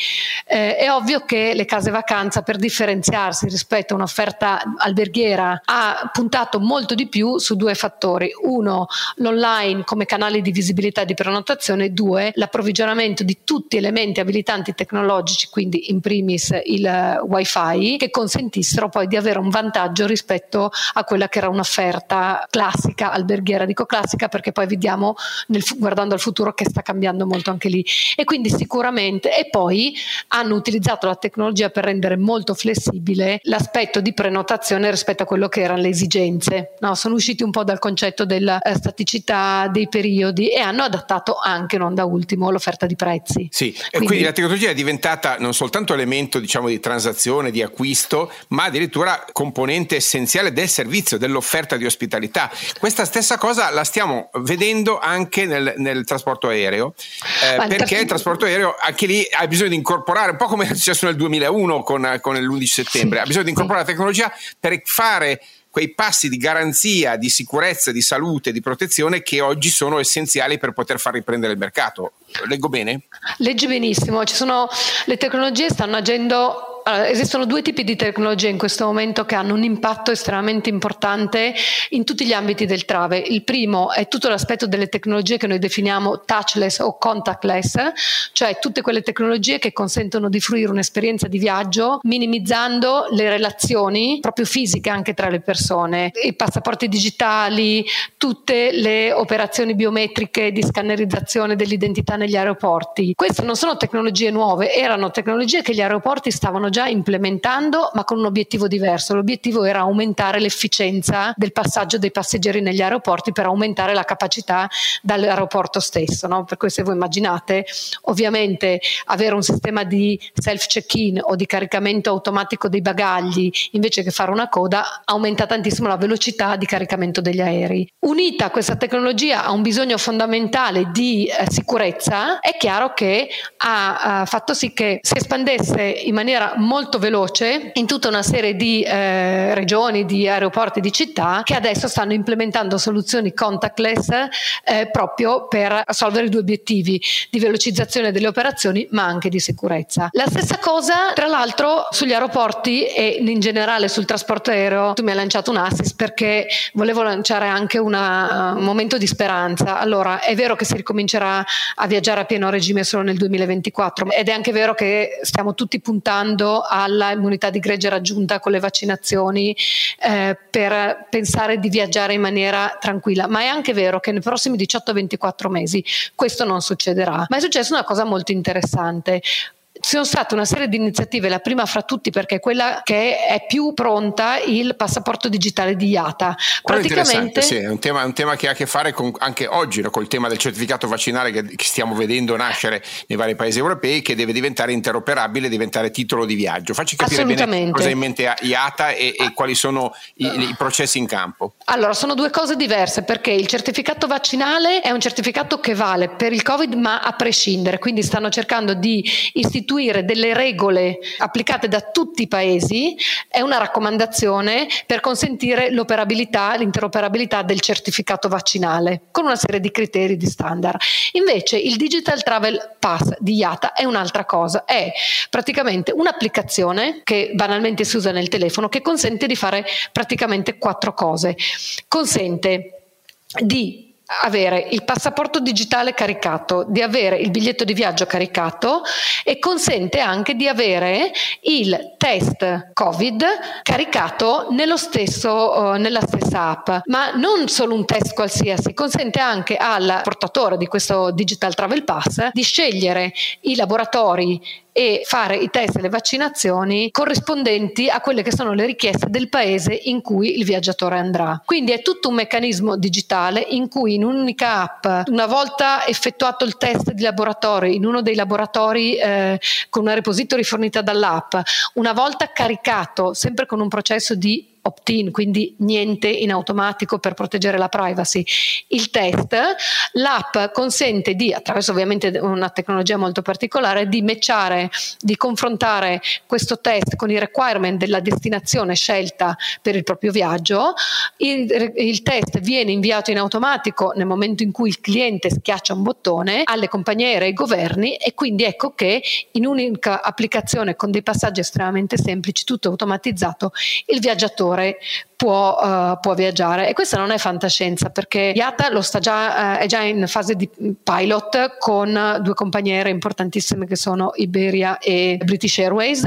H: Eh, è ovvio che le case vacanza per differenziarsi rispetto a un'offerta alberghiera ha puntato molto di più su due fattori. Uno, l'online come canale di visibilità e di prenotazione, due, l'approvvigionamento di tutti elementi abilitanti tecnologici, quindi in primis il wifi, che consentissero poi di avere un vantaggio rispetto a quella che era un'offerta classica alberghiera. Dico classica perché poi vediamo nel, guardando al futuro che sta cambiando molto anche lì. E quindi sicuramente, e poi hanno utilizzato la tecnologia per rendere molto flessibile l'aspetto di prenotazione rispetto a quello che erano le esigenze. No, sono usciti un po' dal concetto della eh, staticità dei periodi e hanno adattato anche, non da ultimo, l'offerta di prezzi.
B: Sì, quindi, e quindi la tecnologia è diventata non soltanto elemento diciamo, di transazione, di acquisto, ma addirittura componente essenziale del servizio, dell'offerta di ospitalità. Questa stessa cosa la stiamo vedendo anche anche nel, nel trasporto aereo, eh, perché il trasporto aereo anche lì ha bisogno di incorporare, un po' come è successo nel 2001 con, con l'11 settembre, sì, ha bisogno di incorporare sì. la tecnologia per fare quei passi di garanzia, di sicurezza, di salute, di protezione che oggi sono essenziali per poter far riprendere il mercato. Leggo bene?
H: Leggi benissimo, sono, le tecnologie stanno agendo allora, esistono due tipi di tecnologie in questo momento che hanno un impatto estremamente importante in tutti gli ambiti del travel. Il primo è tutto l'aspetto delle tecnologie che noi definiamo touchless o contactless, cioè tutte quelle tecnologie che consentono di fruire un'esperienza di viaggio minimizzando le relazioni proprio fisiche anche tra le persone, i passaporti digitali, tutte le operazioni biometriche di scannerizzazione dell'identità negli aeroporti. Queste non sono tecnologie nuove, erano tecnologie che gli aeroporti stavano già implementando, ma con un obiettivo diverso. L'obiettivo era aumentare l'efficienza del passaggio dei passeggeri negli aeroporti per aumentare la capacità dall'aeroporto stesso. No? Per cui se voi immaginate, ovviamente avere un sistema di self check-in o di caricamento automatico dei bagagli invece che fare una coda aumenta tantissimo la velocità di caricamento degli aerei. Unita questa tecnologia a un bisogno fondamentale di eh, sicurezza, è chiaro che ha, ha fatto sì che si espandesse in maniera molto veloce in tutta una serie di eh, regioni, di aeroporti, di città che adesso stanno implementando soluzioni contactless eh, proprio per assolvere i due obiettivi di velocizzazione delle operazioni ma anche di sicurezza. La stessa cosa tra l'altro sugli aeroporti e in generale sul trasporto aereo, tu mi hai lanciato un assist perché volevo lanciare anche una, un momento di speranza. Allora è vero che si ricomincerà a viaggiare a pieno regime solo nel 2024 ed è anche vero che stiamo tutti puntando all'immunità di gregge raggiunta con le vaccinazioni eh, per pensare di viaggiare in maniera tranquilla. Ma è anche vero che nei prossimi 18-24 mesi questo non succederà. Ma è successa una cosa molto interessante ci sono state una serie di iniziative, la prima fra tutti perché è quella che è più pronta, il passaporto digitale di IATA.
B: Praticamente sì, è un tema, un tema, che ha a che fare con, anche oggi col tema del certificato vaccinale che, che, stiamo vedendo nascere nei vari paesi europei che deve diventare interoperabile, diventare titolo di viaggio. Facci capire bene cosa ha in mente IATA e, e quali sono i, i processi in campo.
H: Allora, sono due cose diverse perché il certificato vaccinale è un certificato che vale per il Covid ma a prescindere, quindi stanno cercando di istituire delle regole applicate da tutti i paesi, è una raccomandazione per consentire l'operabilità, l'interoperabilità del certificato vaccinale con una serie di criteri di standard. Invece il Digital Travel Pass di IATA è un'altra cosa, è praticamente un'applicazione che banalmente si usa nel telefono che consente di fare praticamente quattro cose. Consente di avere il passaporto digitale caricato, di avere il biglietto di viaggio caricato e consente anche di avere il test Covid caricato stesso, uh, nella stessa app. Ma non solo un test qualsiasi, consente anche al portatore di questo Digital Travel Pass di scegliere i laboratori e fare i test e le vaccinazioni corrispondenti a quelle che sono le richieste del paese in cui il viaggiatore andrà. Quindi è tutto un meccanismo digitale in cui in un'unica app, una volta effettuato il test di laboratorio in uno dei laboratori eh, con una repository fornita dall'app, una volta caricato sempre con un processo di opt-in, quindi niente in automatico per proteggere la privacy. Il test, l'app consente di, attraverso ovviamente una tecnologia molto particolare, di matchare, di confrontare questo test con i requirement della destinazione scelta per il proprio viaggio. Il, il test viene inviato in automatico nel momento in cui il cliente schiaccia un bottone alle compagnie aeree e ai governi e quindi ecco che in un'unica applicazione con dei passaggi estremamente semplici, tutto automatizzato, il viaggiatore settore può, uh, può, viaggiare e questa non è fantascienza perché IATA già, uh, è già in fase di pilot con due compagnie aeree importantissime che sono Iberia e British Airways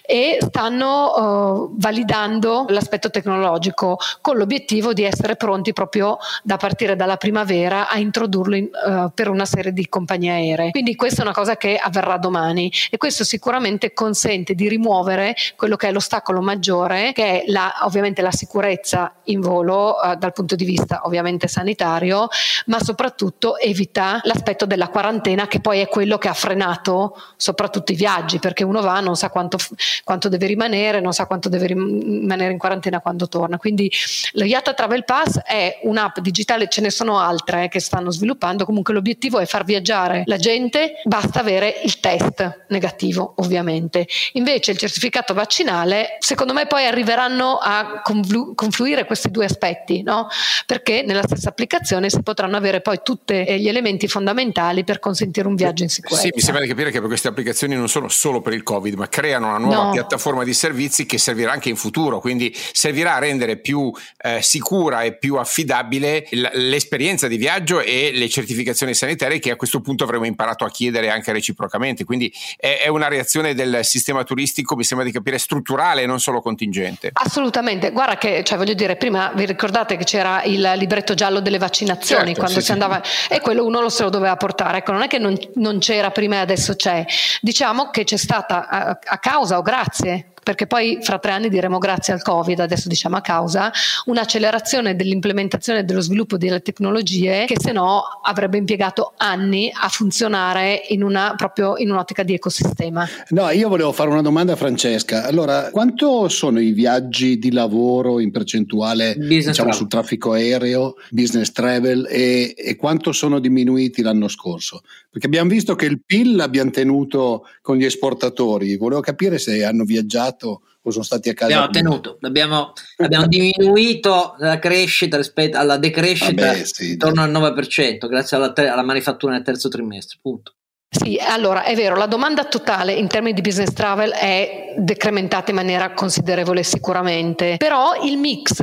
H: e stanno uh, validando l'aspetto tecnologico con l'obiettivo di essere pronti proprio da partire dalla primavera a introdurlo in, per una serie di compagnie aeree. Quindi questa è una cosa che avverrà domani e questo sicuramente consente di rimuovere quello che è l'ostacolo maggiore che è la, ovviamente la sicurezza sicurezza in volo eh, dal punto di vista ovviamente sanitario, ma soprattutto evita l'aspetto della quarantena che poi è quello che ha frenato soprattutto i viaggi, perché uno va, non sa quanto, quanto deve rimanere, non sa quanto deve rimanere in quarantena quando torna. Quindi lo IATA Travel Pass è un'app digitale, ce ne sono altre eh, che stanno sviluppando, comunque l'obiettivo è far viaggiare la gente, basta avere il test negativo ovviamente. Invece il certificato vaccinale, secondo me poi arriveranno a conv- confluire questi due aspetti, no? perché nella stessa applicazione si potranno avere poi tutti gli elementi fondamentali per consentire un viaggio in sicurezza.
B: Sì, mi sembra di capire che queste applicazioni non sono solo per il Covid, ma creano una nuova no. piattaforma di servizi che servirà anche in futuro, quindi servirà a rendere più eh, sicura e più affidabile l'esperienza di viaggio e le certificazioni sanitarie che a questo punto avremo imparato a chiedere anche reciprocamente. Quindi è, è una reazione del sistema turistico, mi sembra di capire, strutturale e non solo contingente.
H: Assolutamente, guarda che che, cioè voglio dire, prima vi ricordate che c'era il libretto giallo delle vaccinazioni certo, quando sì, si andava e quello uno lo se lo doveva portare. Ecco, non è che non, non c'era prima e adesso c'è. Diciamo che c'è stata a, a causa o grazie perché poi fra tre anni diremo grazie al Covid, adesso diciamo a causa, un'accelerazione dell'implementazione e dello sviluppo delle tecnologie che se no avrebbe impiegato anni a funzionare in una, proprio in un'ottica di ecosistema.
C: No, io volevo fare una domanda a Francesca. Allora, quanto sono i viaggi di lavoro in percentuale diciamo, sul traffico aereo, business travel e, e quanto sono diminuiti l'anno scorso? Perché abbiamo visto che il PIL l'abbiamo tenuto con gli esportatori, volevo capire se hanno viaggiato passato o sono stati a casa?
A: Abbiamo tenuto, abbiamo, *laughs* abbiamo diminuito la crescita rispetto alla decrescita Vabbè, sì, intorno al 9% grazie alla, alla manifattura nel terzo trimestre, punto.
H: Sì, allora è vero, la domanda totale in termini di business travel è decrementata in maniera considerevole sicuramente, però il mix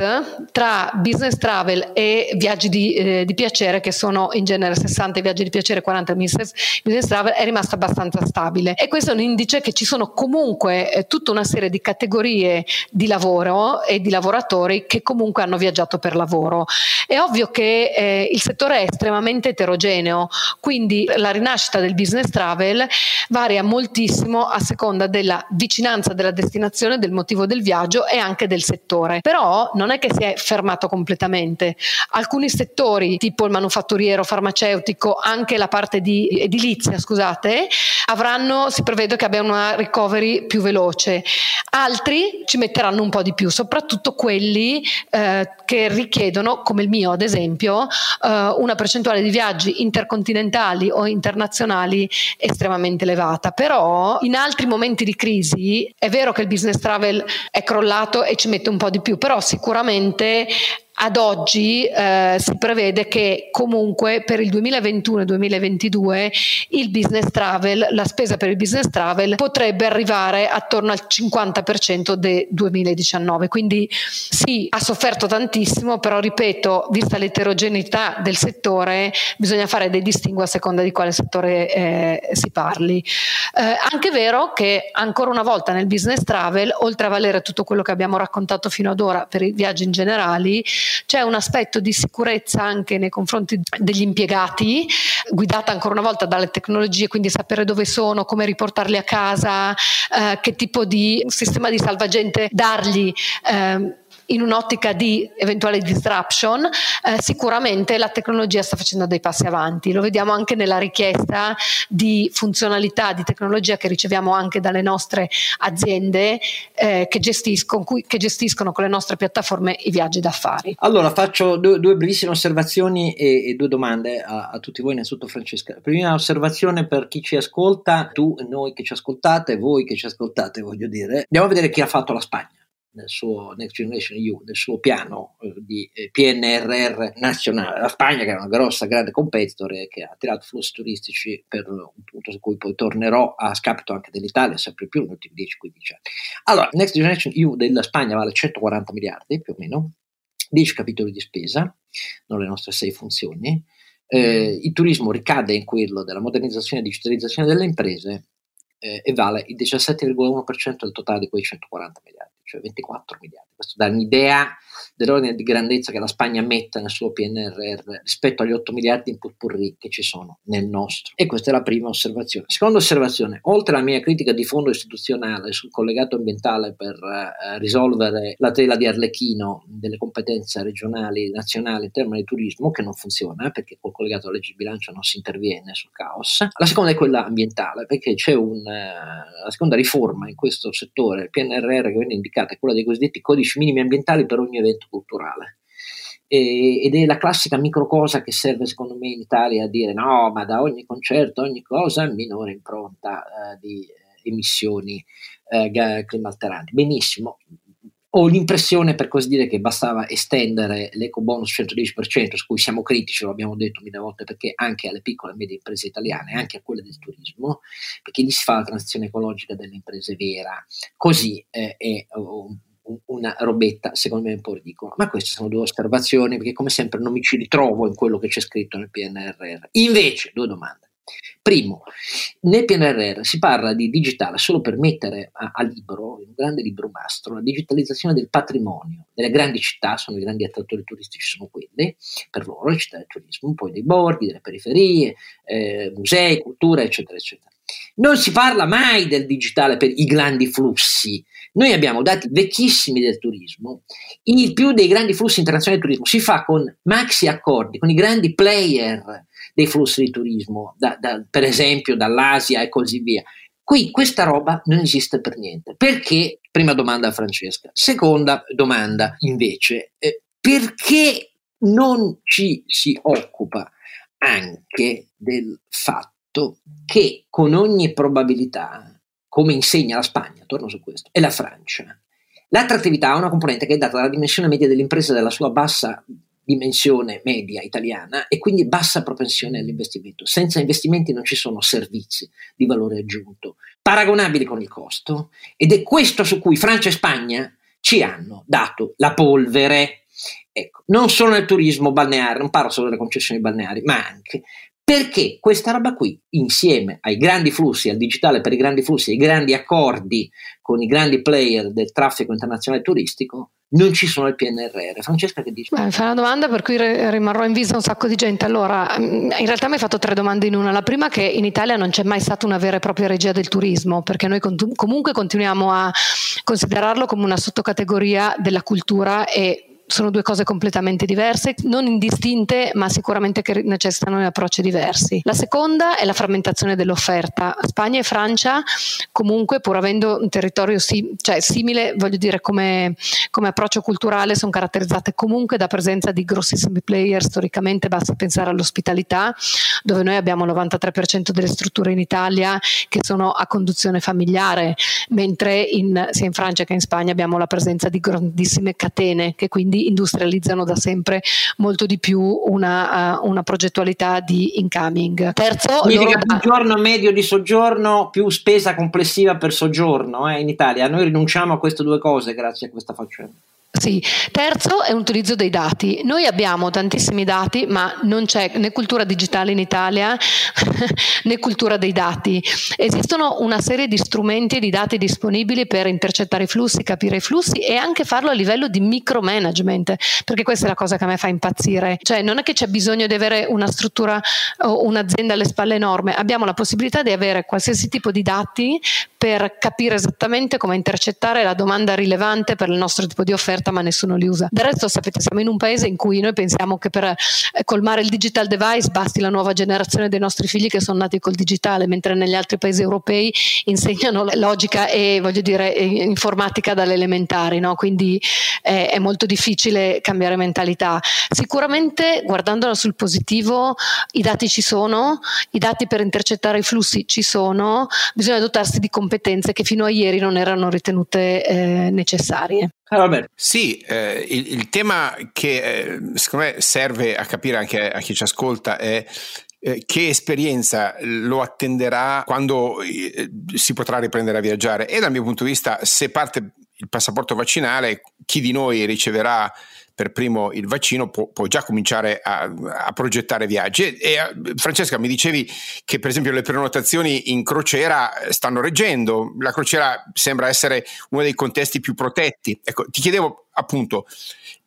H: tra business travel e viaggi di, eh, di piacere, che sono in genere 60 viaggi di piacere e 40 business, business travel, è rimasto abbastanza stabile e questo è un indice che ci sono comunque eh, tutta una serie di categorie di lavoro e di lavoratori che comunque hanno viaggiato per lavoro. È ovvio che eh, il settore è estremamente eterogeneo, quindi la rinascita del business business travel varia moltissimo a seconda della vicinanza della destinazione, del motivo del viaggio e anche del settore. Però non è che si è fermato completamente. Alcuni settori, tipo il manufatturiero, farmaceutico, anche la parte di edilizia, scusate, avranno, si prevede che abbia una recovery più veloce. Altri ci metteranno un po' di più, soprattutto quelli eh, che richiedono, come il mio ad esempio, eh, una percentuale di viaggi intercontinentali o internazionali estremamente elevata. Però in altri momenti di crisi è vero che il business travel è crollato e ci mette un po' di più, però sicuramente ad oggi eh, si prevede che comunque per il 2021 e 2022 il business travel, la spesa per il business travel potrebbe arrivare attorno al 50% del 2019. Quindi sì, ha sofferto tantissimo, però ripeto, vista l'eterogeneità del settore, bisogna fare dei distinguo a seconda di quale settore eh, si parli. Eh, anche vero che ancora una volta nel business travel, oltre a valere tutto quello che abbiamo raccontato fino ad ora per i viaggi in generali, c'è un aspetto di sicurezza anche nei confronti degli impiegati, guidata ancora una volta dalle tecnologie, quindi sapere dove sono, come riportarli a casa, eh, che tipo di sistema di salvagente dargli. Eh, in un'ottica di eventuale disruption, eh, sicuramente la tecnologia sta facendo dei passi avanti. Lo vediamo anche nella richiesta di funzionalità di tecnologia che riceviamo anche dalle nostre aziende eh, che, gestiscono, cui, che, gestiscono, con le nostre piattaforme i viaggi d'affari.
A: Allora faccio due, due brevissime osservazioni e, e due domande a, a, tutti voi, innanzitutto Francesca. Prima osservazione per chi ci ascolta, tu, noi che ci ascoltate, voi che ci ascoltate, voglio dire, andiamo a vedere chi ha fatto la Spagna nel suo Next Generation EU, nel suo piano eh, di eh, PNRR nazionale. La Spagna, che è una grossa, grande competitor e che ha tirato flussi turistici per un punto su cui poi tornerò a scapito anche dell'Italia, sempre più negli ultimi 10-15 anni. Allora, Next Generation EU della Spagna vale 140 miliardi più o meno, 10 capitoli di spesa, non le nostre 6 funzioni. Eh, il turismo ricade in quello della modernizzazione e digitalizzazione delle imprese eh, e vale il 17,1% del totale di quei 140 miliardi cioè 24 miliardi. Questo dà un'idea dell'ordine di grandezza che la Spagna mette nel suo PNRR rispetto agli 8 miliardi in purpurri che ci sono nel nostro. E questa è la prima osservazione. Seconda osservazione, oltre alla mia critica di fondo istituzionale sul collegato ambientale per eh, risolvere la tela di Arlecchino delle competenze regionali e nazionali in termini di turismo, che non funziona perché col collegato alla legge di bilancio non si interviene sul caos, la seconda è quella ambientale perché c'è un, eh, la seconda riforma in questo settore, il PNRR che viene indicato è quella dei cosiddetti codici minimi ambientali per ogni evento culturale. E, ed è la classica microcosa che serve secondo me in Italia a dire no, ma da ogni concerto, ogni cosa, minore impronta eh, di eh, emissioni eh, climalteranti. Benissimo, ho l'impressione, per così dire, che bastava estendere l'eco bonus 110%, su cui siamo critici, lo abbiamo detto mille volte, perché anche alle piccole e medie imprese italiane, anche a quelle del turismo, perché lì si fa la transizione ecologica delle imprese vera. Così eh, è un una robetta secondo me un po' ridicola. Ma queste sono due osservazioni perché come sempre non mi ci ritrovo in quello che c'è scritto nel PNRR. Invece, due domande. Primo, nel PNRR si parla di digitale solo per mettere a, a libro, in un grande libro mastro, la digitalizzazione del patrimonio delle grandi città, sono i grandi attrattori turistici, sono quelli, per loro le città del turismo, poi dei borghi, delle periferie, eh, musei, cultura, eccetera, eccetera. Non si parla mai del digitale per i grandi flussi, noi abbiamo dati vecchissimi del turismo, il più dei grandi flussi internazionali di turismo si fa con maxi accordi, con i grandi player dei flussi di turismo, da, da, per esempio dall'Asia e così via. Qui questa roba non esiste per niente. Perché? Prima domanda a Francesca. Seconda domanda invece, eh, perché non ci si occupa anche del fatto che con ogni probabilità come insegna la Spagna, torno su questo, e la Francia. L'attrattività ha una componente che è data dalla dimensione media dell'impresa e dalla sua bassa dimensione media italiana e quindi bassa propensione all'investimento. Senza investimenti non ci sono servizi di valore aggiunto paragonabili con il costo ed è questo su cui Francia e Spagna ci hanno dato la polvere. Ecco, non solo nel turismo balneare, non parlo solo delle concessioni balneari, ma anche perché questa roba qui, insieme ai grandi flussi, al digitale per i grandi flussi, ai grandi accordi con i grandi player del traffico internazionale turistico, non ci sono il PNRR. Francesca che dice?
H: Beh, fai una domanda per cui rimarrò in vista un sacco di gente. Allora, mm, in realtà mi hai fatto tre domande in una. La prima è che in Italia non c'è mai stata una vera e propria regia del turismo, perché noi comunque continuiamo a considerarlo come una sottocategoria della cultura e sono due cose completamente diverse, non indistinte, ma sicuramente che necessitano di approcci diversi. La seconda è la frammentazione dell'offerta. Spagna e Francia, comunque, pur avendo un territorio si, cioè, simile, voglio dire, come, come, approccio culturale, sono caratterizzate comunque da presenza di grossissimi player. Storicamente basta pensare all'ospitalità, dove noi abbiamo il 93% delle strutture in Italia che sono a conduzione familiare, mentre in, sia in Francia che in Spagna abbiamo la presenza di grandissime catene che quindi quindi industrializzano da sempre molto di più una, uh, una progettualità di incoming.
A: Terzo, significa più giorno medio di soggiorno, più spesa complessiva per soggiorno eh, in Italia. Noi rinunciamo a queste due cose grazie a questa faccenda.
H: Sì, terzo è l'utilizzo dei dati. Noi abbiamo tantissimi dati, ma non c'è né cultura digitale in Italia *laughs* né cultura dei dati. Esistono una serie di strumenti e di dati disponibili per intercettare i flussi, capire i flussi e anche farlo a livello di micromanagement, perché questa è la cosa che a me fa impazzire. Cioè non è che c'è bisogno di avere una struttura o un'azienda alle spalle enorme, abbiamo la possibilità di avere qualsiasi tipo di dati per capire esattamente come intercettare la domanda rilevante per il nostro tipo di offerta, ma nessuno li usa. Del resto, sapete, siamo in un paese in cui noi pensiamo che per eh, colmare il digital device basti la nuova generazione dei nostri figli che sono nati col digitale, mentre negli altri paesi europei insegnano logica e voglio dire informatica dalle elementari, no? quindi eh, è molto difficile cambiare mentalità. Sicuramente guardandola sul positivo, i dati ci sono, i dati per intercettare i flussi ci sono, bisogna dotarsi di competenze competenze che fino a ieri non erano ritenute eh, necessarie.
B: Ah, sì, eh, il, il, tema che eh, secondo me serve a capire anche a chi ci ascolta è eh, che esperienza lo attenderà quando eh, si potrà riprendere a viaggiare e dal mio punto di vista se parte il passaporto vaccinale chi di noi riceverà per primo il vaccino può, può già cominciare a, a, progettare viaggi. E, e, Francesca, mi dicevi che per esempio le prenotazioni in crociera stanno reggendo, la crociera sembra essere uno dei contesti più protetti. Ecco, ti chiedevo appunto,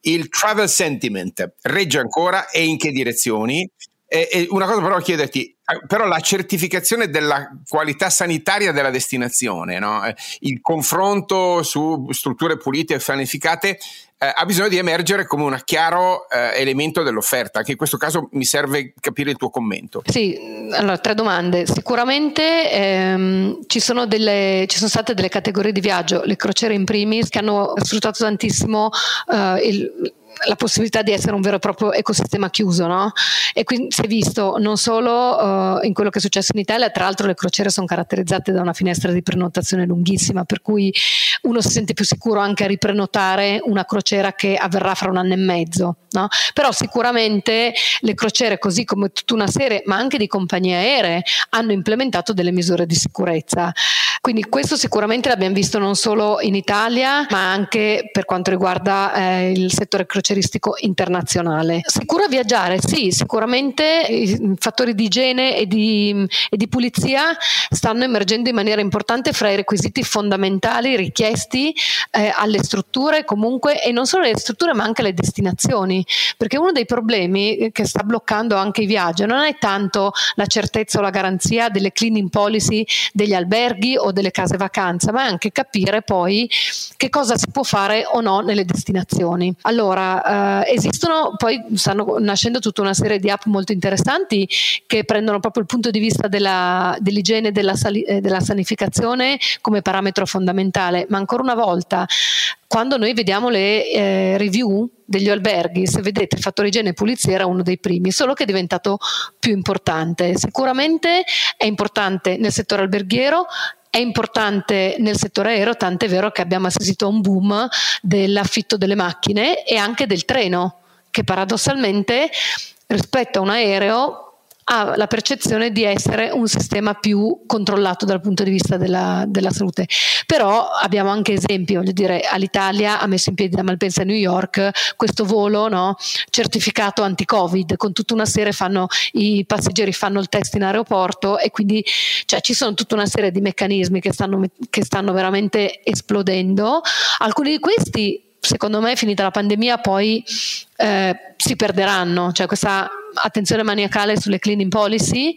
B: il travel sentiment regge ancora e in che direzioni? E, e una cosa però chiederti, eh, però la certificazione della qualità sanitaria della destinazione, no? Eh, il confronto su strutture pulite e pianificate eh, ha bisogno di emergere come un chiaro eh, elemento dell'offerta. Anche in questo caso mi serve capire il tuo commento.
H: Sì, allora tre domande. Sicuramente ehm, ci, sono delle, ci, sono state delle categorie di viaggio, le crociere in primis, che hanno sfruttato tantissimo eh, il la possibilità di essere un vero e proprio ecosistema chiuso, no? E quindi si è visto non solo uh, in quello che è successo in Italia, tra l'altro le crociere sono caratterizzate da una finestra di prenotazione lunghissima, per cui uno si sente più sicuro anche a riprenotare una crociera che avverrà fra un anno e mezzo, no? Però sicuramente le crociere, così come tutta una serie, ma anche di compagnie aeree, hanno implementato delle misure di sicurezza. Quindi questo sicuramente l'abbiamo visto non solo in Italia, ma anche per quanto riguarda eh, il settore croceristico internazionale. Sicuro viaggiare? Sì, sicuramente i fattori di igiene e di, e di pulizia stanno emergendo in maniera importante fra i requisiti fondamentali richiesti eh, alle strutture comunque e non solo alle strutture ma anche alle destinazioni, perché uno dei problemi che sta bloccando anche i viaggi non è tanto la certezza o la garanzia delle cleaning policy degli alberghi o delle case vacanza, ma anche capire poi che cosa si può fare o no nelle destinazioni. Allora, eh, esistono poi stanno nascendo tutta una serie di app molto interessanti che prendono proprio il punto di vista della, dell'igiene e della, eh, della sanificazione come parametro fondamentale, ma ancora una volta quando noi vediamo le eh, review degli alberghi, se vedete il fattore igiene e pulizia era uno dei primi, solo che è diventato più importante. Sicuramente è importante nel settore alberghiero, è importante nel settore aereo, tant'è vero che abbiamo assistito a un boom dell'affitto delle macchine e anche del treno, che paradossalmente rispetto a un aereo ha la percezione di essere un sistema più controllato dal punto di vista della, della salute. Però abbiamo anche esempi, voglio dire, all'Italia ha messo in piedi da Malpensa a New York questo volo no, certificato anti-Covid, con tutta una serie fanno, i passeggeri fanno il test in aeroporto e quindi cioè, ci sono tutta una serie di meccanismi che stanno, che stanno veramente esplodendo. Alcuni di questi secondo me finita la pandemia poi eh, si perderanno, cioè questa attenzione maniacale sulle cleaning policy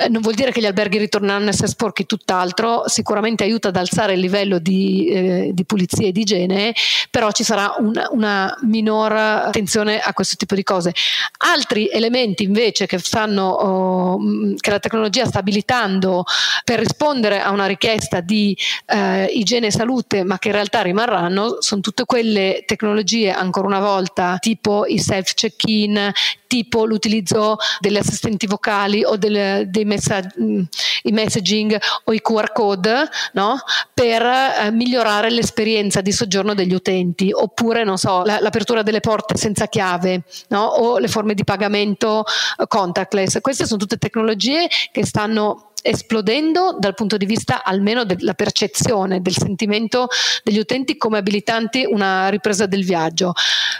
H: eh, non vuol dire che gli alberghi ritorneranno a essere sporchi, tutt'altro, sicuramente aiuta ad alzare il livello di, eh, di pulizia e di igiene, però ci sarà una, una minor attenzione a questo tipo di cose. Altri elementi invece che, stanno, oh, che la tecnologia sta abilitando per rispondere a una richiesta di eh, igiene e salute, ma che in realtà rimarranno, sono tutte quelle tecnologie, ancora una volta, tipo i self check-in, tipo l'utilizzo delle assistenti vocali o del, dei messag- mm, i messaging o i QR code no? per eh, migliorare l'esperienza di soggiorno degli utenti oppure non so, la, l'apertura delle porte senza chiave no? o le forme di pagamento eh, contactless. Queste sono tutte tecnologie che stanno esplodendo dal punto di vista almeno della percezione, del sentimento degli utenti come abilitanti una ripresa del viaggio.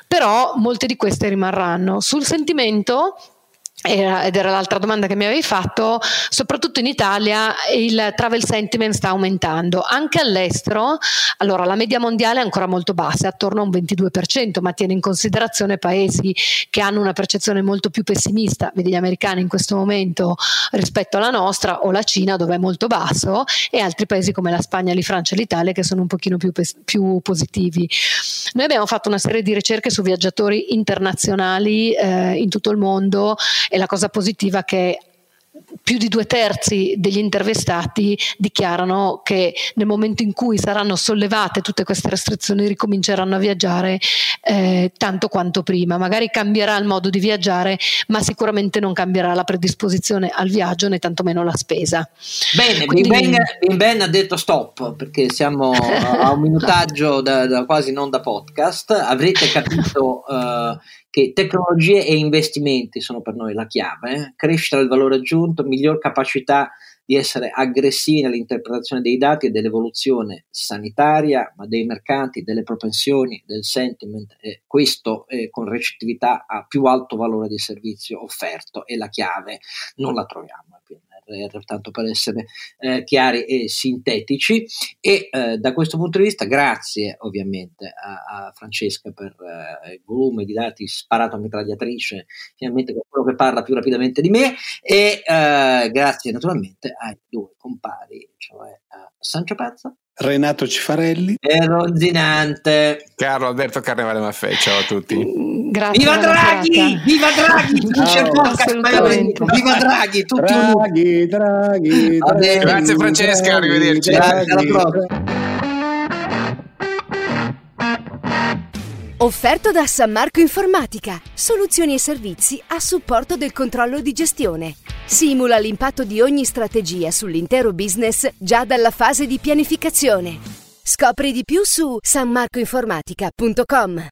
H: Però molte di queste rimarranno. Sul sentimento era, ed era l'altra domanda che mi avevi fatto, soprattutto in Italia il travel sentiment sta aumentando, anche all'estero, allora la media mondiale è ancora molto bassa, è attorno a un 22%, ma tiene in considerazione paesi che hanno una percezione molto più pessimista, vedi gli americani in questo momento rispetto alla nostra, o la Cina dove è molto basso, e altri paesi come la Spagna, la Francia e l'Italia che sono un pochino più, più positivi. Noi abbiamo fatto una serie di ricerche su viaggiatori internazionali eh, in tutto il mondo e la cosa positiva che più di due terzi degli intervistati dichiarano che nel momento in cui saranno sollevate tutte queste restrizioni ricominceranno a viaggiare eh, tanto quanto prima. Magari cambierà il modo di viaggiare, ma sicuramente non cambierà la predisposizione al viaggio né tantomeno la spesa.
A: Bene, Quindi... Ben, ben, ha detto stop perché siamo *laughs* a un minutaggio da, da quasi non da podcast. Avrete capito uh, *laughs* che tecnologie e investimenti sono per noi la chiave, eh? crescita del valore aggiunto, miglior capacità di essere aggressivi nell'interpretazione dei dati e dell'evoluzione sanitaria, ma dei mercati, delle propensioni, del sentiment, e questo eh, con recettività a più alto valore di servizio offerto e la chiave non la troviamo PNRR, tanto per essere eh, chiari e sintetici. E eh, da questo punto di vista, grazie ovviamente a, a Francesca per eh, il volume di dati sparato a mitragliatrice, finalmente qualcuno che parla più rapidamente di me, e eh, grazie naturalmente ai due compari, cioè a Sancio Pazza
C: Renato Cifarelli.
A: E Ronzinante
B: Carlo Alberto Carnevale Maffei ciao a tutti.
H: Grazie,
A: viva Draghi! *laughs* viva Draghi! Viva Draghi tutti
C: Draghi Draghi,
B: Draghi grazie Francesca Draghi, arrivederci.
A: Grazie alla prossima
F: Offerto da San Marco Informatica, soluzioni e servizi a supporto del controllo di gestione. Simula l'impatto di ogni strategia sull'intero business già dalla fase di pianificazione. Scopri di più su sanmarcoinformatica.com.